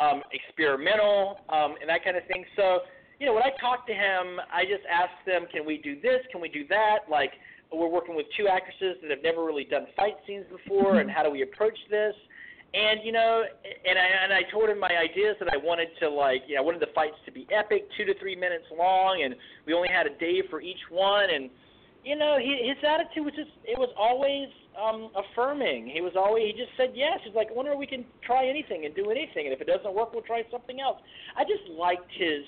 um, experimental, um, and that kind of thing. So, you know, when I talked to him, I just asked them, can we do this? Can we do that? Like, we're working with two actresses that have never really done fight scenes before, and how do we approach this? And you know, and I and I told him my ideas that I wanted to like, you know, I wanted the fights to be epic, two to three minutes long, and we only had a day for each one. And you know, he, his attitude was just, it was always um affirming. He was always, he just said yes. He's like, whenever we can try anything and do anything, and if it doesn't work, we'll try something else. I just liked his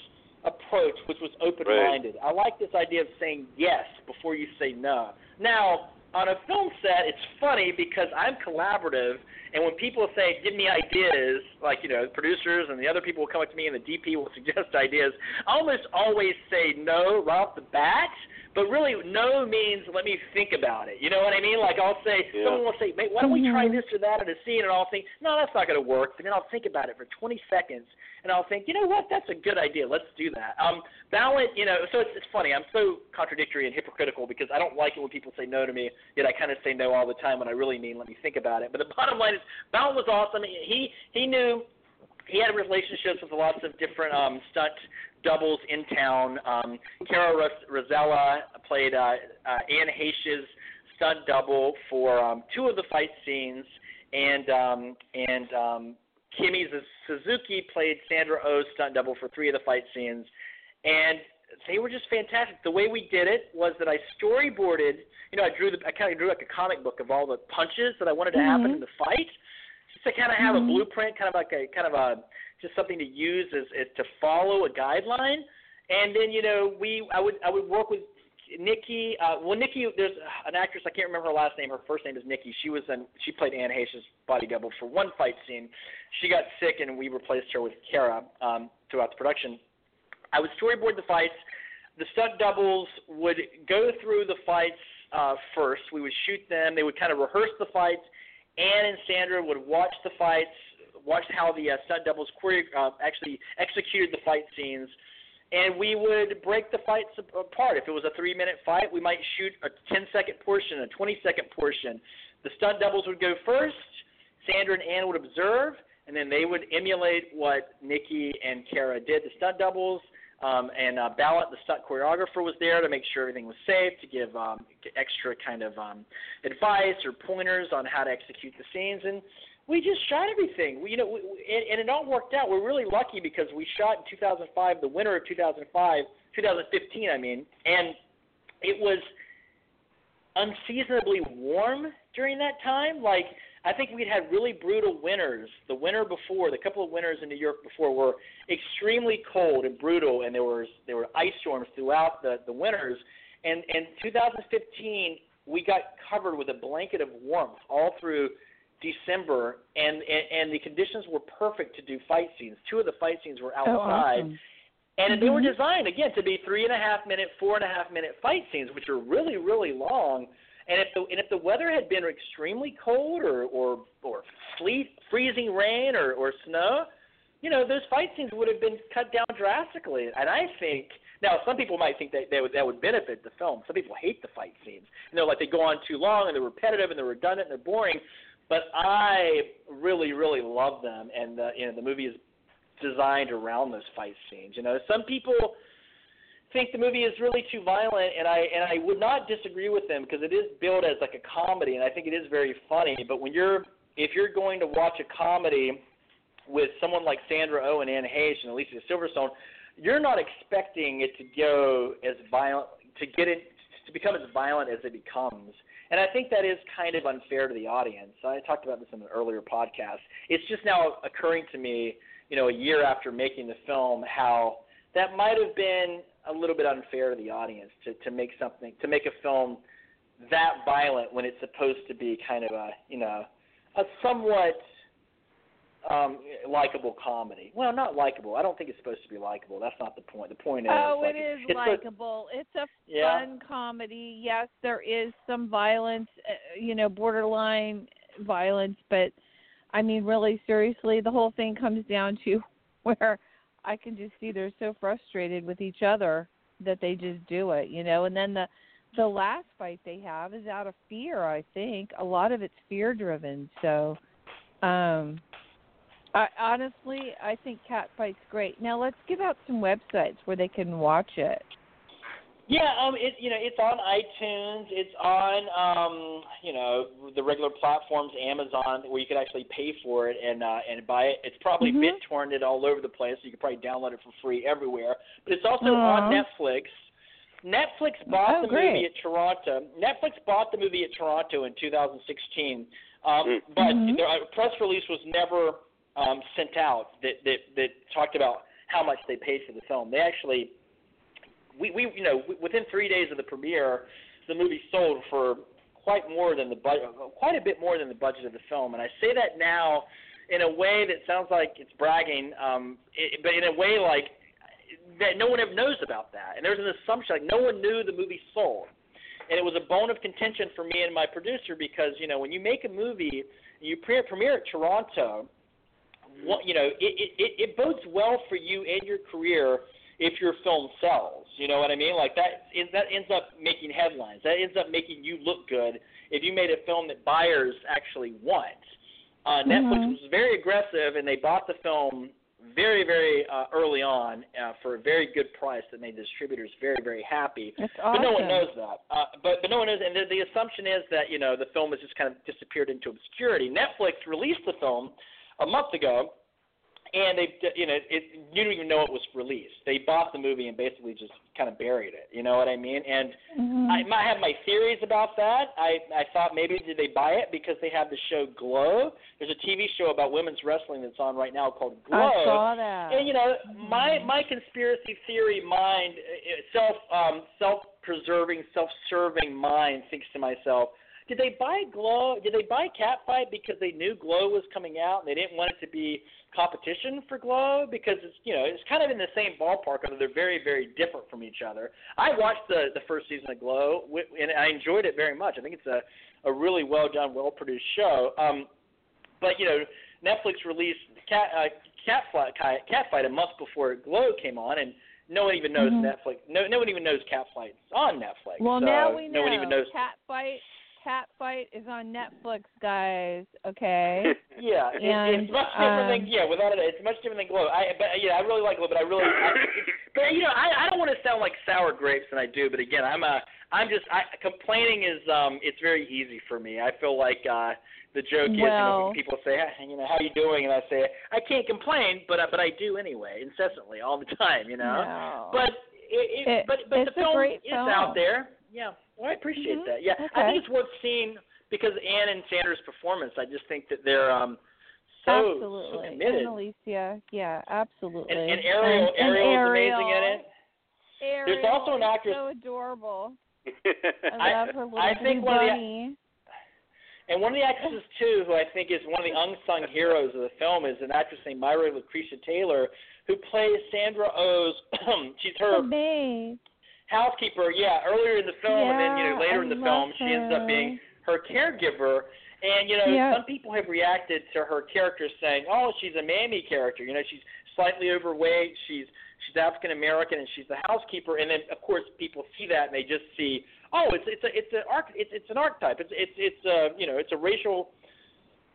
approach, which was open-minded. I like this idea of saying yes before you say no. Now, on a film set, it's funny because I'm collaborative, and when people say, "Give me ideas," like you know, producers and the other people will come up to me, and the DP will *laughs* suggest ideas. I almost always say no right off the bat. But really, no means let me think about it. You know what I mean? Like I'll say, Yeah. someone will say, "Mate, why don't we try this or that in a scene?" And I'll think, "No, that's not going to work." And then I'll think about it for 20 seconds, and I'll think, "You know what? That's a good idea. Let's do that." Um, Balint, you know, so it's, it's funny. I'm so contradictory and hypocritical because I don't like it when people say no to me, yet I kind of say no all the time when I really mean let me think about it. But the *laughs* bottom line is, Balint was awesome. He he knew he had relationships with lots of different um, stunt doubles in town. Um, Cara Rosella played uh, uh, Anne Heche's stunt double for um, two of the fight scenes, and um, and um, Kimi Z- Suzuki played Sandra Oh's stunt double for three of the fight scenes, and they were just fantastic. The way we did it was that I storyboarded. You know, I drew the I kind of drew like a comic book of all the punches that I wanted to happen in the fight, just to kind of have a blueprint, kind of like a kind of a just something to use as, as to follow a guideline. And then you know we I would I would work with Nikki. Uh, well, Nikki, there's an actress I can't remember her last name. Her first name is Nikki. She was in she played Anne Heche's body double for one fight scene. She got sick and we replaced her with Kara um, throughout the production. I would storyboard the fights. The stunt doubles would go through the fights uh, first. We would shoot them. They would kind of rehearse the fights. Anne and Sandra would watch the fights, watch how the uh, stunt doubles choreo- uh, actually executed the fight scenes, and we would break the fights apart. If it was a three-minute fight, we might shoot a 10-second portion, a 20-second portion. The stunt doubles would go first. Sandra and Anne would observe, and then they would emulate what Nikki and Kara did. The stunt doubles um, and uh, Balint, the stunt choreographer, was there to make sure everything was safe, to give um, extra kind of um, advice or pointers on how to execute the scenes, and we just shot everything. We, you know, we, and, and it all worked out. We're really lucky because we shot in 2005, the winter of 2005, 2015, I mean, and it was unseasonably warm during that time. Like I think we'd had really brutal winters. The winter before, the couple of winters in New York before were extremely cold and brutal, and there was there were ice storms throughout the the winters. And in 2015, we got covered with a blanket of warmth all through December, and and, and the conditions were perfect to do fight scenes. Two of the fight scenes were Oh, outside. awesome. And they were mm-hmm. designed again to be three and a half minute, four and a half minute fight scenes, which are really, really long. And if the and if the weather had been extremely cold or or or sleet, freezing rain or or snow, you know those fight scenes would have been cut down drastically. And I think now some people might think that they would that would benefit the film. Some people hate the fight scenes. You know, like they go on too long and they're repetitive and they're redundant and they're boring. But I really, really love them, and the, you know the movie is designed around those fight scenes. You know, some people think the movie is really too violent, and I and I would not disagree with them because it is billed as like a comedy, and I think it is very funny. But when you're if you're going to watch a comedy with someone like Sandra Oh and Anne Heche and Alicia Silverstone, you're not expecting it to go as violent to get it to become as violent as it becomes. And I think that is kind of unfair to the audience. I talked about this in an earlier podcast. It's just now occurring to me, you know, a year after making the film, how that might have been a little bit unfair to the audience to to make something to make a film that violent when it's supposed to be kind of a you know a somewhat um likable comedy. Well, not likable. I don't think it's supposed to be likable. That's not the point. The point is Oh, like, it is it's likable. it's a Yeah. fun comedy. Yes, there is some violence, uh, you know, borderline violence, but I mean, really, seriously, the whole thing comes down to *laughs* where I can just see they're so frustrated with each other that they just do it, you know. And then the the last fight they have is out of fear. I think a lot of it's fear driven. So, um, I honestly, I think Catfight's great. Now let's give out some websites where they can watch it. Yeah, um, it you know it's on iTunes, it's on um, you know the regular platforms, Amazon, where you could actually pay for it and uh, and buy it. It's probably Mhm. BitTorrented all over the place, so you could probably download it for free everywhere. But it's also Aw. on Netflix. Netflix bought Oh, the great. movie at Toronto. Netflix bought the movie at Toronto in 2016, um, Mm. but Mhm. the a press release was never um, sent out that, that that talked about how much they paid for the film. They actually we, we you know within three days of the premiere, the movie sold for quite more than the budget, quite a bit more than the budget of the film. And I say that now in a way that sounds like it's bragging, um, it, but in a way like that no one ever knows about that. And there's an assumption like no one knew the movie sold. And it was a bone of contention for me and my producer because you know when you make a movie, you pre- premiere at Toronto, you know it, it, it, it bodes well for you and your career if your film sells. You know what I mean? Like that is that ends up making headlines. That ends up making you look good if you made a film that buyers actually want. Uh, Netflix Mhm. was very aggressive and they bought the film very very uh, early on uh, for a very good price that made distributors very very happy. That's But awesome. no one knows that. Uh, but but no one knows, and the, the assumption is that you know the film has just kind of disappeared into obscurity. Netflix released the film a month ago, and they you know it you didn't even know it was released. They bought the movie and basically just kind of buried it. You know what I mean? And Mhm. I might have my theories about that. I I thought maybe did they buy it because they have the show Glow? There's a TV show about women's wrestling that's on right now called Glow. I saw that. And you know, my my conspiracy theory mind, uh, self um, self preserving, self serving mind thinks to myself, did they buy Glow? Did they buy Catfight because they knew Glow was coming out and they didn't want it to be competition for Glow because it's you know it's kind of in the same ballpark, although they're very very different from each other. I watched the the first season of Glow and I enjoyed it very much. I think it's a a really well done, well produced show. Um, but you know, Netflix released Cat uh, Catfight Catfight a month before Glow came on, and no one even knows Mhm. Netflix. No no one even knows Catfight's on Netflix. Well, so now we know. no one even knows. Cat fight. Cat fight is on Netflix, guys. Okay. *laughs* Yeah, And, it's much different um, than yeah. Without it, it's much different than Glow. I but yeah, I really like Glow, but I really. I, but you know, I I don't want to sound like sour grapes, and I do. But again, I'm a I'm just I, complaining is um it's very easy for me. I feel like uh the joke is you know when people say hey, you know how you doing, and I say I can't complain, but uh, but I do anyway, incessantly all the *laughs* time. You know. No. But it, it, It- but but the a film is out there. Yeah. Well, I appreciate Mhm. that. Yeah. I think it's worth seeing because Anne and Sanders' performance. I just think that they're um so absolutely. so committed. And Alicia, yeah, absolutely. And, and Ariel, and, and Ariel, amazing in it. There's Ariel also an actress- So adorable. *laughs* I love her little I think one of the- And one of the actresses too, who I think is one of the unsung heroes of the film, is an actress named Myra Lucretia Taylor, who plays Sandra Oh's. *clears throat* she's her maid. Housekeeper. Yeah, earlier in the film, and then you know later I in the film, she ends up being her caregiver. And you know, Yeah. some people have reacted to her character saying, "Oh, she's a mammy character. You know, she's slightly overweight. She's she's African American, and she's the housekeeper." And then, of course, people see that and they just see, "Oh, it's it's a it's an arch it's it's an archetype. It's it's it's a you know it's a racial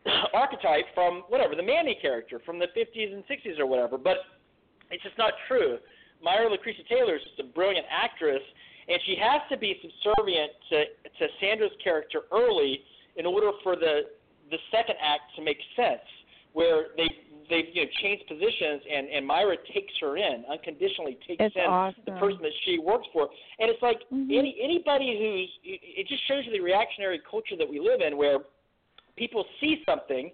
*clears throat* archetype from whatever the mammy character from the 50s and 60s or whatever." But it's just not true. Myra Lucretia Taylor is just a brilliant actress, and she has to be subservient to to Sandra's character early in order for the the second act to make sense, where they they've you know changed positions and and Myra takes her in unconditionally takes It's in awesome. the person that she works for, and it's like Mhm. any anybody who's it just shows you the reactionary culture that we live in, where people see something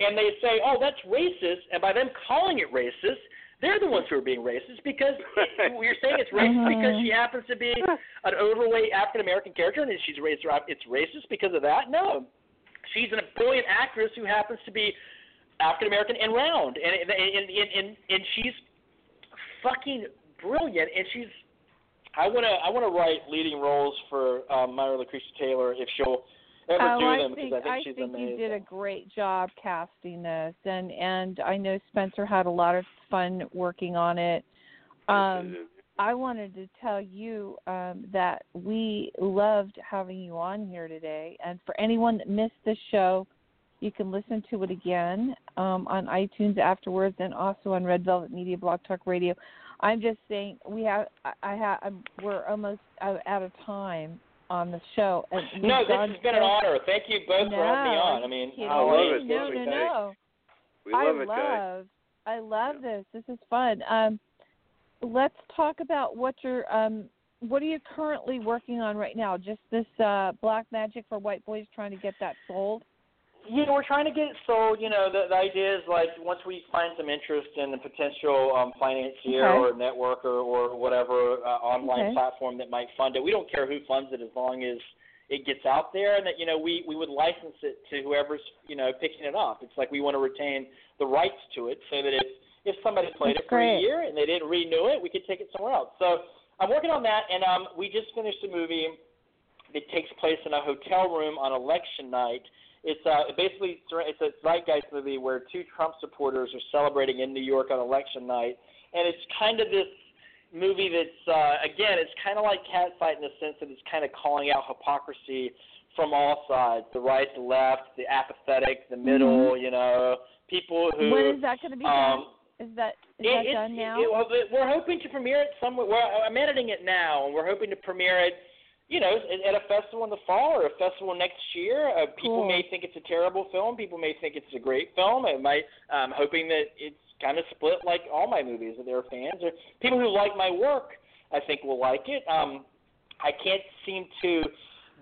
and they say, "Oh, that's racist," and by them calling it racist, they're the ones who are being racist because it, *laughs* you're saying it's racist Mhm. because she happens to be *laughs* an overweight African American character and she's raised. It's racist because of that. No, she's a brilliant actress who happens to be African American and round, and and, and and and and she's fucking brilliant, and she's. I wanna I wanna write leading roles for um, Myra Lucretia Taylor if she'll ever oh, do I them because I think she's think amazing. you did a great job casting this, and and I know Spencer had a lot of fun working on it. Um, I wanted to tell you um, that we loved having you on here today, and for anyone that missed the show, you can listen to it again um, on iTunes afterwards, and also on Red Velvet Media Blog Talk Radio. I'm just saying we have I, I have I'm, we're almost out out of time on the show. And No, this has been an honor. Thank you both for having me on. I mean, you kidding I love me? it. No, no, no. We love I it, guys. love, I love this. This is fun. Um, let's talk about what you're. Um, what are you currently working on right now? Just this uh, Black Magic for White Boys, trying to get that sold. you know, we're trying to get it sold. You know, the, the idea is like once we find some interest in a potential um, financier Okay. or networker or, or whatever uh, online Okay. platform that might fund it, we don't care who funds it as long as it gets out there and that you know we we would license it to whoever's you know picking it up. It's like we want to retain the rights to it so that if if somebody played That's it for a year and they didn't renew it, we could take it somewhere else. So I'm working on that, and um, we just finished a movie that takes place in a hotel room on election night. It's uh, basically it's a zeitgeist movie where two Trump supporters are celebrating in New York on election night, and it's kind of this movie that's uh, again it's kind of like Catfight in the sense that it's kind of calling out hypocrisy from all sides, the right, the left, the apathetic, the middle, you know, people who when is that going to be um, done? Is that is it, that done now? It, well, it- we're hoping to premiere it somewhere. Well, I'm editing it now, and we're hoping to premiere it, you know, at, at a festival in the fall or a festival next year. Uh, people Cool. may think it's a terrible film. People may think it's a great film. It might. I'm hoping that it's kind of split like all my movies. There are fans or people who like my work. I think will like it. Um, I can't seem to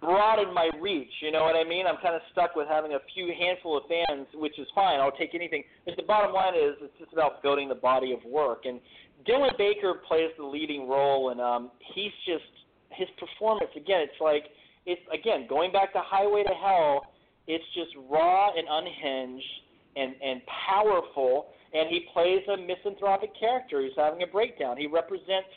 broaden my reach. You know what I mean? I'm kind of stuck with having a few handful of fans, which is fine. I'll take anything. But the bottom line is, it's just about building the body of work. And Dylan Baker plays the leading role, and um, he's just his performance. Again, it's like it's again going back to Highway to Hell. It's just raw and unhinged and and powerful. And he plays a misanthropic character who's having a breakdown. He represents,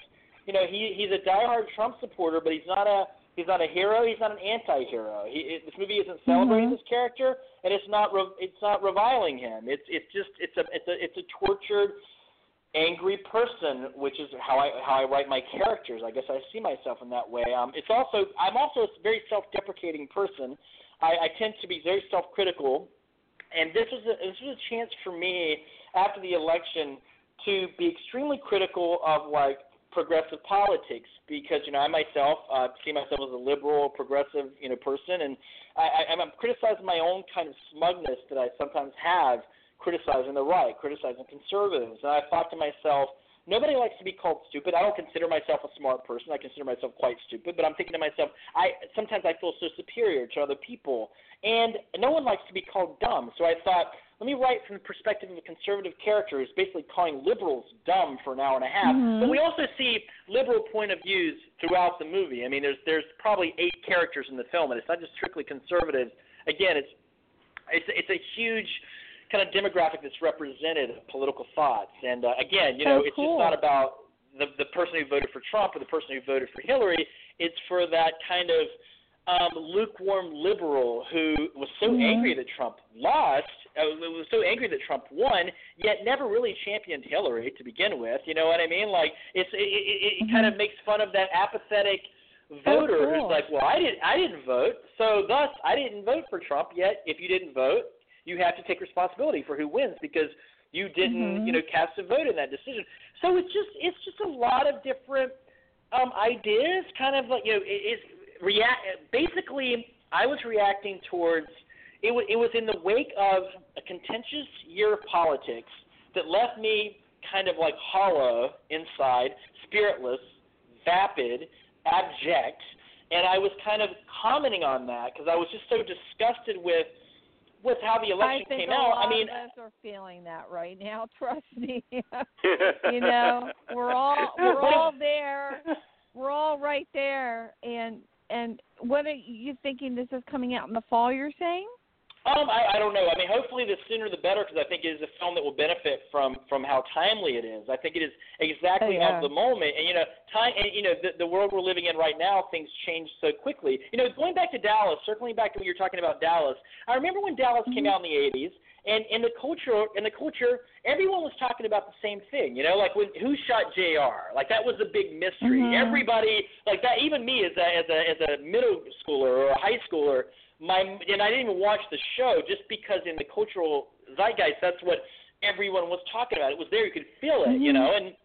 you know, he he's a diehard Trump supporter, but he's not a He's not a hero. He's not an anti-hero. He, it, this movie isn't celebrating Mhm. this character, and it's not re, it's not reviling him. It's it's just it's a it's a it's a tortured, angry person, which is how I how I write my characters. I guess I see myself in that way. Um, it's also I'm also a very self-deprecating person. I, I tend to be very self-critical, and this was a, this was a chance for me after the election to be extremely critical of like progressive politics because you know I myself uh, see myself as a liberal, progressive you know person, and I, I, I'm criticizing my own kind of smugness that I sometimes have criticizing the right, criticizing conservatives, and I thought to myself. Nobody likes to be called stupid. I don't consider myself a smart person. I consider myself quite stupid, but I'm thinking to myself, I sometimes I feel so superior to other people, and no one likes to be called dumb. So I thought, let me write from the perspective of a conservative character who's basically calling liberals dumb for an hour and a half. Mhm. But we also see liberal point of views throughout the movie. I mean, there's there's probably eight characters in the film, and it's not just strictly conservative. Again, it's it's it's a huge kind of demographic that's represented of political thoughts. And uh, again, you know, it's cool. just not about the the person who voted for Trump or the person who voted for Hillary. It's for that kind of um, lukewarm liberal who was so Mhm. angry that Trump lost, was so angry that Trump won, yet never really championed Hillary to begin with. You know what I mean? Like it's it, it, it kind of makes fun of that apathetic voter Mm-hmm. Oh, cool. who's like, well, I didn't I didn't vote, so thus I didn't vote for Trump. Yet if you didn't vote, you have to take responsibility for who wins because you didn't Mhm. you know cast a vote in that decision. So it's just it's just a lot of different um, ideas, kind of like you know it, it's react. Basically, I was reacting towards it. Was, it was in the wake of a contentious year of politics that left me kind of like hollow inside, spiritless, vapid, abject, and I was kind of commenting on that because I was just so disgusted with with how the election I think came a out. lot I mean, of us are feeling that right now. *laughs* Trust me. *laughs* you know, we're all we're all there. We're all right there. And and what are you thinking? This is coming out in the fall. You're saying? Um, I, I don't know. I mean, hopefully the sooner the better because I think it is a film that will benefit from from how timely it is. I think it is exactly Oh, yeah. of the moment, and you know, time, and you know, the, the world we're living in right now, things change so quickly. You know, going back to Dallas, circling back to when you were talking about Dallas, I remember when Dallas came Mm-hmm. out in the '80s, and in the culture, in the culture, everyone was talking about the same thing. You know, like when who shot Jr. Like that was a big mystery. Mhm. Everybody, like that, even me as a as a as a middle schooler or a high schooler my and I didn't even watch the show just because in the cultural zeitgeist that's what everyone was talking about. It was there, you could feel it, you Mhm. know, and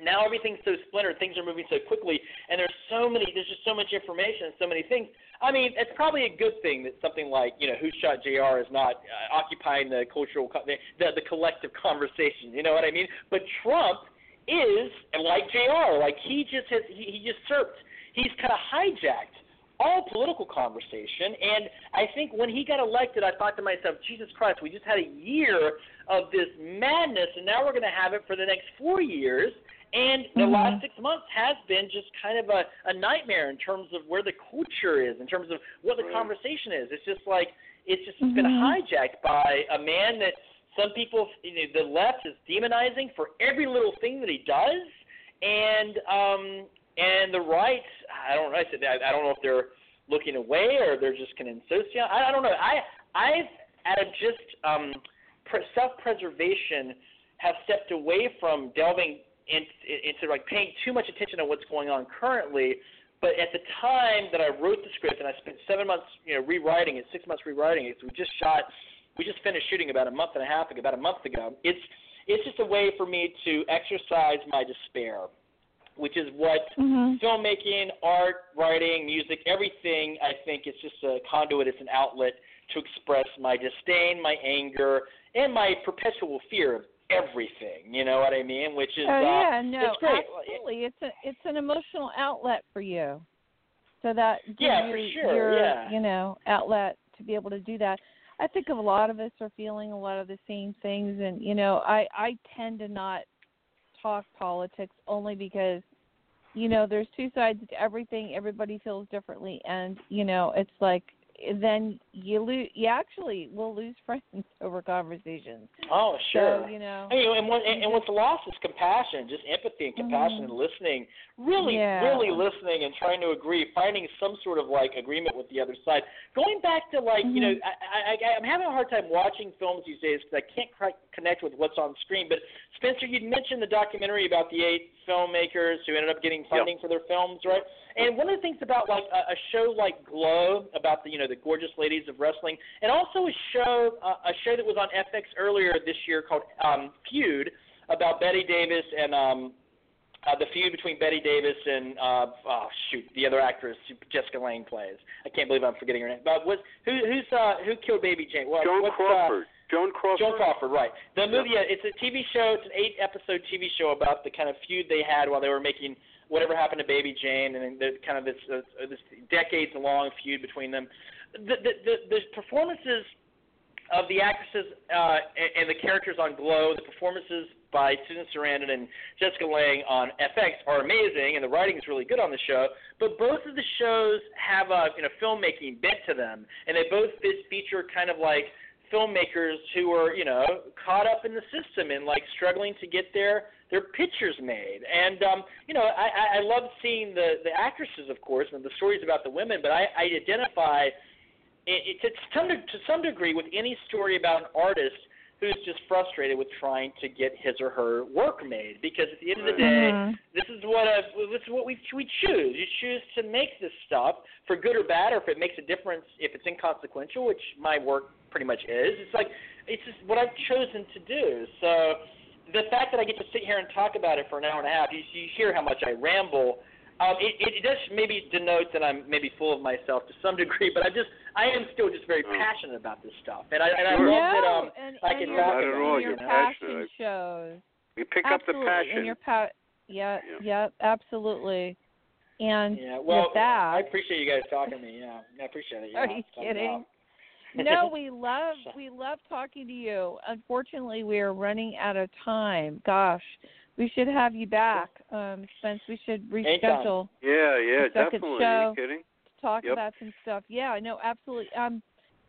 now everything's so splintered, things are moving so quickly, and there's so many, there's just so much information and so many things. I mean, it's probably a good thing that something like, you know, Who Shot JR is not uh, occupying the cultural, the, the, the collective *laughs* conversation, you know what I mean? But Trump is, and like JR, like he just has, he, he usurped, he's kind of hijacked all political conversation. And I think when he got elected, I thought to myself, Jesus Christ, we just had a year of this madness, and now we're going to have it for the next four years. And the Mhm. last six months has been just kind of a, a nightmare in terms of where the culture is, in terms of what the Right. conversation is. It's just like it's just been Mhm. hijacked by a man that some people, you know, the left is demonizing for every little thing that he does, and um, and the right, I don't know. I said I, I don't know if they're looking away or they're just kind of insociate. I, I don't know. I I've out of just um, self-preservation have stepped away from delving in, into like paying too much attention to what's going on currently. But at the time that I wrote the script, and I spent seven months, you know, rewriting it, six months rewriting it. So we just shot, we just finished shooting about a month and a half ago, about a month ago. It's it's just a way for me to exercise my despair, which is what Mhm. filmmaking, art, writing, music, everything, I think it's just a conduit, it's an outlet to express my disdain, my anger, and my perpetual fear of everything. You know what I mean? Which is Oh uh, yeah, no, it's great. absolutely. It's a it's an emotional outlet for you, so that gives Yeah, you for sure, your yeah. you know outlet to be able to do that. I think of a lot of us are feeling a lot of the same things, and you know, I I tend to not talk politics only because you know there's two sides to everything. Everybody feels differently, and you know, it's like then you lose. You actually will lose *laughs* friends over conversations. Oh, sure. So you know. I mean, and, what, and, and what's lost is compassion, just empathy and compassion and listening. Really, Mm-hmm. Yeah. really listening and trying to agree, finding some sort of like agreement with the other side. Going back to like, you know, Mhm. I, I, I'm having a hard time watching films these days because I can't quite connect with what's on screen. But Spencer, you'd mentioned the documentary about the eight filmmakers who ended up getting funding for their films, right? And one of the things about like a, a show like Glow about the you know the gorgeous ladies of wrestling, and also a show uh, a show that was on FX earlier this year called um, Feud about Bette Davis and um, uh, the feud between Bette Davis and uh, oh shoot the other actress Jessica Lange plays. I can't believe I'm forgetting her name. But what who who's uh, who killed Baby Jane? What, Joan what's, Crawford. Uh, Joan Crawford. Joan Crawford, right. The movie, yeah, it's a TV show. It's an eight-episode TV show about the kind of feud they had while they were making whatever happened to Baby Jane, and then the kind of this uh, this decades-long feud between them. The the the, the performances of the actresses uh, and, and the characters on Glow, the performances by Susan Sarandon and Jessica Lange on FX are amazing, and the writing is really good on the show. But both of the shows have a you know filmmaking bent to them, and they both fe- feature kind of like filmmakers who are you know caught up in the system and like struggling to get their their pictures made. And um, you know I, I love seeing the the actresses, of course, and the stories about the women, but I, I identify it, it, to some to some degree with any story about an artist who's just frustrated with trying to get his or her work made. Because at the end of the day, Mhm. this is what a, this is what we we choose. You choose to make this stuff for good or bad, or if it makes a difference, if it's inconsequential, which my work pretty much is. It's like it's just what I've chosen to do. So the fact that I get to sit here and talk about it for an hour and a half, you, you hear how much I ramble. Um, it, it does maybe denote that I'm maybe full of myself to some *laughs* degree, but I just I am still just very Oh. passionate about this stuff, and I and I Sure. love that no, um and, I and can your, talk about all, it, your you know? passion shows. We pick absolutely. up the passion. And your pa- yeah, Yeah. yeah, absolutely. And Yeah, well, with that, I appreciate you guys talking to me. Yeah, I appreciate it. Yeah, Are you kidding? up. No, *laughs* we love we love talking to you. Unfortunately, we are running out of time. Gosh, we should have you back, um, Spence. We should reschedule yeah, yeah, The second definitely. Are show. you kidding? to talk Yep. about some stuff. Yeah, no, absolutely. Um,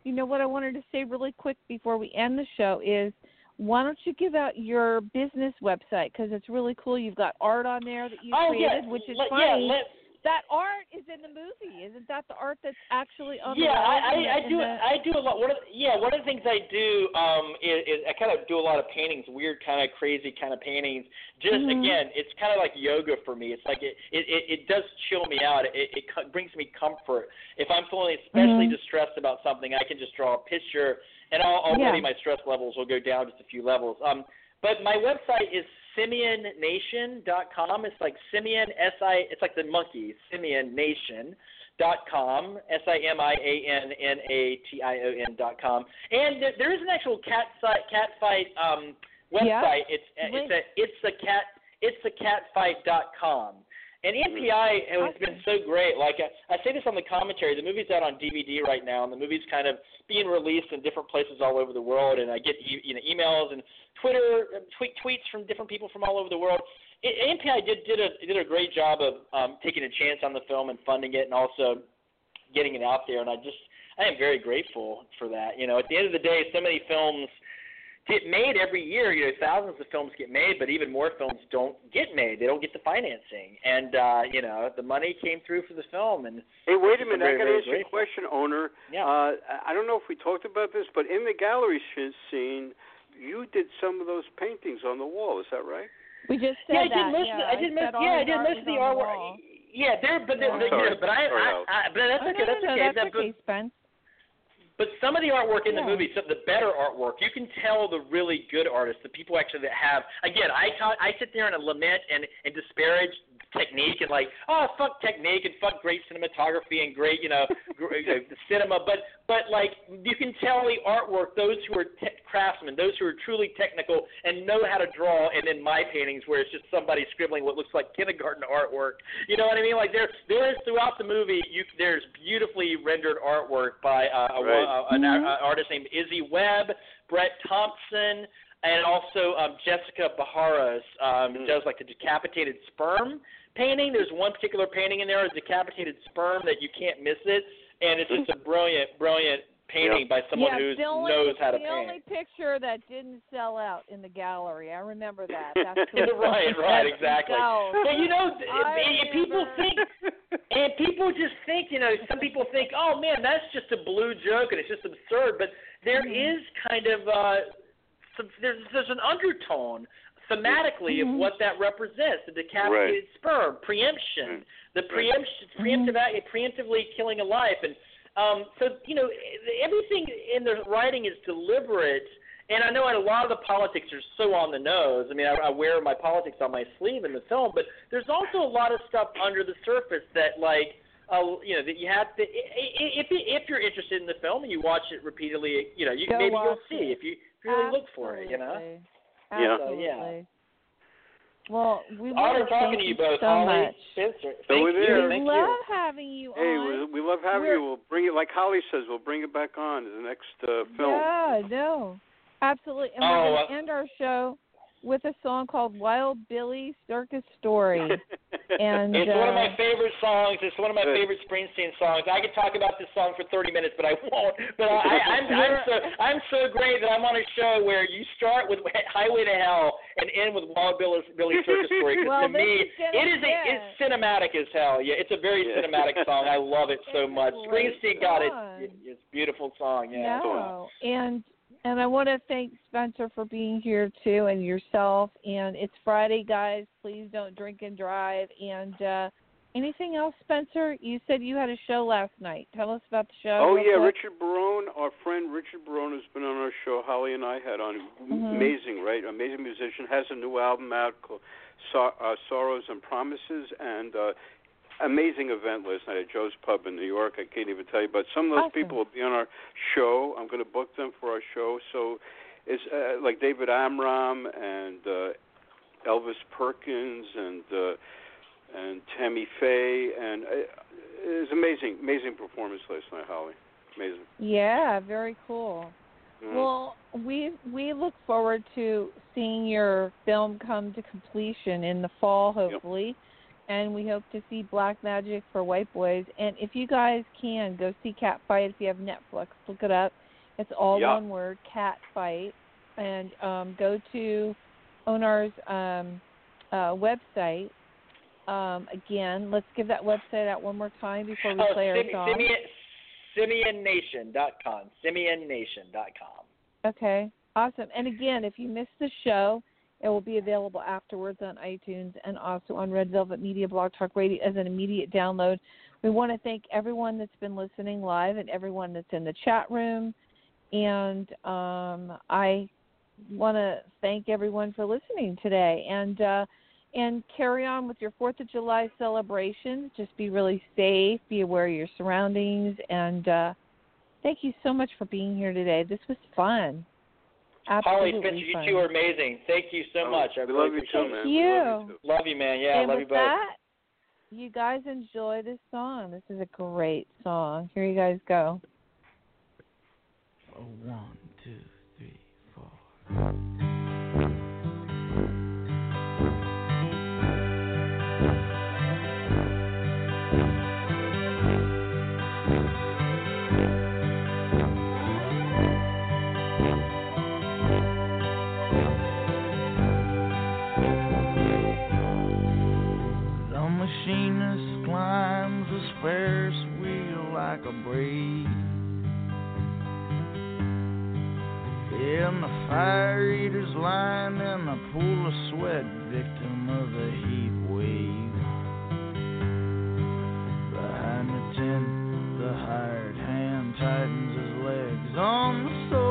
you know what I wanted to say really quick before we end the show is. Why don't you give out your business website because it's really cool. You've got art on there that you oh created, yeah, which is let, funny. yeah, let, that art is in the movie. Isn't that the art that's actually on yeah, the I, walls in the- I, I do the- I do a lot. One of the, yeah, one of the things I do um is, is I kind of do a lot of paintings, weird kind of crazy kind of paintings. Just Mhm. again, it's kind of like yoga for me. It's like it it it, it does chill me out. It, it co- brings me comfort. If I'm feeling especially Mhm. distressed about something, I can just draw a picture, and I'll, already Yeah. my stress levels will go down just a few levels. Um, but my website is simiannation.com. It's like Simian S I. It's like the monkey Simian Nation dot com s i m i a n n a t i o n dot com and there, there is an actual cat site cat fight um website it's it's a it's a cat it's a catfight dot com and MPI has been so great. Like I, I say this on the commentary, the movie's out on DVD right now, and the movie's kind of being released in different places all over the world. And I get e- you know emails and Twitter tweet tweets from different people from all over the world. It, MPI did did a did a great job of um, taking a chance on the film and funding it, and also getting it out there. And I just I am very grateful for that. You know, at the end of the day, so many films get made every year. You know, thousands of films get made, but even more films don't get made. They don't get the financing, and uh, you know, the money came through for the film. And Hey, wait a I'm minute. I got to very ask you a question, Onur. Yeah. Uh, I don't know if we talked about this, but in the gallery sh- scene, you did some of those paintings on the wall. Is that right? We just said yeah, I that. did most. yeah, of the, I did said most. all Yeah, I did art most of the on artwork. wall. Yeah, there, but there, Yeah. but, you know, but I, Sorry, I, I, but that's Oh, okay. no, That's no, okay. that's That- but- okay, Spence. But some of the artwork in the movie, some of the better artwork, you can tell the really good artists, the people actually that have. Again, I talk, I sit there and lament and and disparage technique and like, oh fuck technique and fuck great cinematography and great you know, *laughs* gr- you know cinema. But but like you can tell the artwork, those who are te- craftsmen, those who are truly technical and know how to draw. And in my paintings, where it's just somebody scribbling what looks like kindergarten artwork. You know what I mean? Like there there is throughout the movie, you there's beautifully rendered artwork by uh, a, Right. a, an Mhm. uh, artist named Izzy Webb, Brett Thompson, and also um, Jessica Baharas um, Mm. does like the decapitated sperm painting. There's one particular painting in there, a decapitated sperm that you can't miss it, and it's just a *laughs* brilliant, brilliant painting by someone yeah, who only, knows how to the paint. The only picture that didn't sell out in the gallery. I remember that. That's *laughs* the right, right, exactly. sells. But you know, *laughs* and people think, and people just think, you know, some people think, oh man, that's just a blue joke and it's just absurd. But there Mhm. is kind of uh, some, there's there's an undertone thematically of what that represents: the decapitated sperm, preemption, the preemption, preemptive act, preemptively killing a life, and um, so you know everything in the writing is deliberate. And I know a lot of the politics are so on the nose. I mean, I, I wear my politics on my sleeve in the film, but there's also a lot of stuff under the surface that, like, uh, you know, that you have to. i- i- If if you're interested in the film and you watch it repeatedly, you know, you Go maybe you'll see it. if you if you really look for it. You know. Absolutely. Yeah. Well, we Onur want talking thank to you you both, so Holly, much. Spencer. So Thank we're you. there. We Thank love you. having you Hey, on. we, we love having We're- you. We'll bring it, like Holly says, we'll bring it back on to the next uh, film. Yeah, no, absolutely. And Oh, we're going uh, to end our show with a song called "Wild Billy Circus Story." *laughs* and It's one of my uh, favorite songs. It's one of my Good. favorite Springsteen songs. I could talk about this song for 30 minutes, but I won't. But I, I'm, *laughs* I'm so I'm so great that I'm on a show where you start with Highway to Hell and end with Wild Billy, Billy Circus Story. 'cause Well, to me, is it is a, it's cinematic as hell. Yeah, it's a very Yeah. cinematic song. I love it so It's much. great Springsteen got it. It's a beautiful song. Yeah. no, and And I want to thank Spencer for being here too, and yourself. And it's Friday, guys. Please don't drink and drive. And uh, anything else, Spencer? You said you had a show last night. Tell us about the show. Oh yeah, quick. Richard Barone, our friend Richard Barone has been on our show. Holly and I had on. Mhm. Amazing, right? Amazing musician. Has a new album out called Sor- uh, Sorrows and Promises, and uh, amazing event last night at Joe's Pub in New York. I can't even tell you, but some of those Awesome. people will be on our show. I'm going to book them for our show. So it's uh, like David Amram and uh, Elvis Perkins and uh, and Tammy Faye, and uh, it was amazing, amazing performance last night, Holly. Amazing. Yeah, very cool. Yeah. Well, we we look forward to seeing your film come to completion in the fall, hopefully, and we hope to see Black Magic for White Boys. And if you guys can go see Catfight, if you have Netflix, look it up. It's all Yeah. one word, Cat Fight, and um, go to Onur's um, uh, website. Um, again, let's give that website out one more time before we Oh, play our Simi- song. Simian, SimianNation.com. SimianNation.com. Okay, awesome. And again, if you missed the show, it will be available afterwards on iTunes and also on Red Velvet Media Blog Talk Radio as an immediate download. We want to thank everyone that's been listening live and everyone that's in the chat room. And um, I want to thank everyone for listening today. And uh, and carry on with your Fourth of July celebration. Just be really safe. Be aware of your surroundings. And uh, thank you so much for being here today. This was fun. Holly, Absolutely Spencer, you two are amazing. Thank you so Oh, much. I really love you too, man. Thank We love you. you too. Love you, man. Yeah, and love with you both. that, you guys enjoy this song. This is a great song. Here you guys go. Oh, one, two, three, four. Ferris wheel like a breeze. And the fire eaters lying in a pool of sweat, victim of the heat wave. Behind the tent, the hired hand tightens his legs on the sword,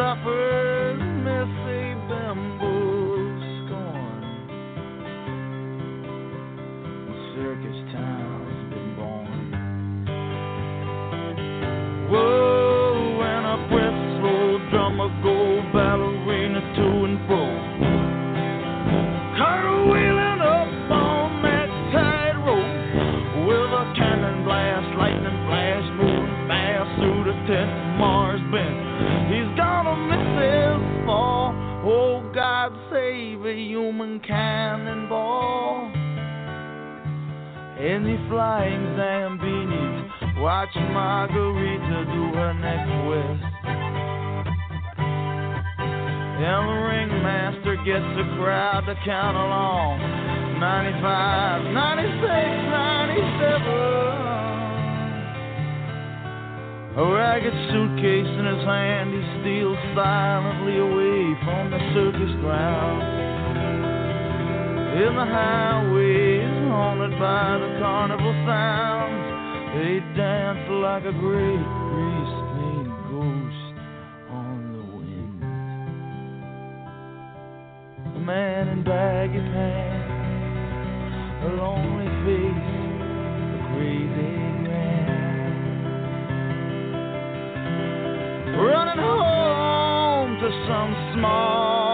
and And flying Zambinis watch Margarita do her next twist. And the ringmaster gets the crowd to count along. 95, 96, 97. A ragged suitcase in his hand, he steals silently away from the circus ground. In the highways haunted by the carnival sounds. They dance like a great grease paint ghost on the wind. A man in baggy pants, a lonely face, a crazy man. Running home to some small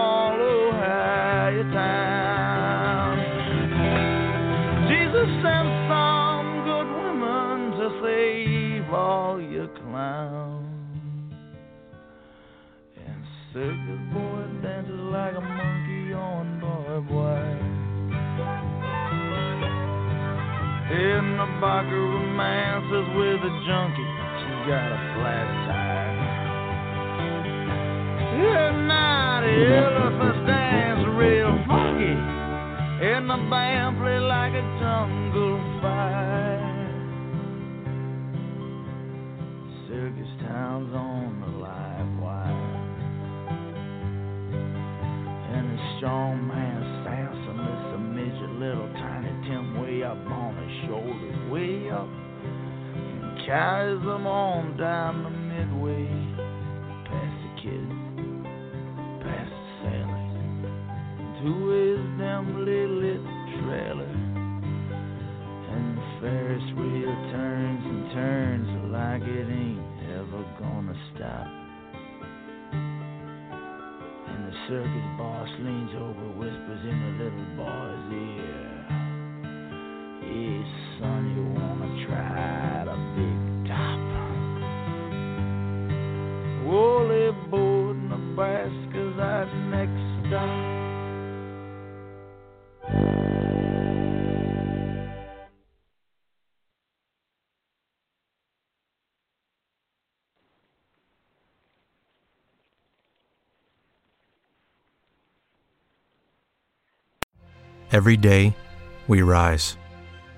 In the Barker romances with a junkie, she's got a flat tire. Yeah, now the elephants dance real funky, and the band play like a jungle fire. Circus town's on the live wire, and the strong man Samson lifts a midget, little tiny Tim way up on shoulders, way up, and carries them on down the midway, past the kids, past the sailors, to his dimly lit trailer. And the Ferris wheel turns and turns like it ain't ever gonna stop. And the circus boss leans over, whispers in the little boy's ear. Every day, we rise,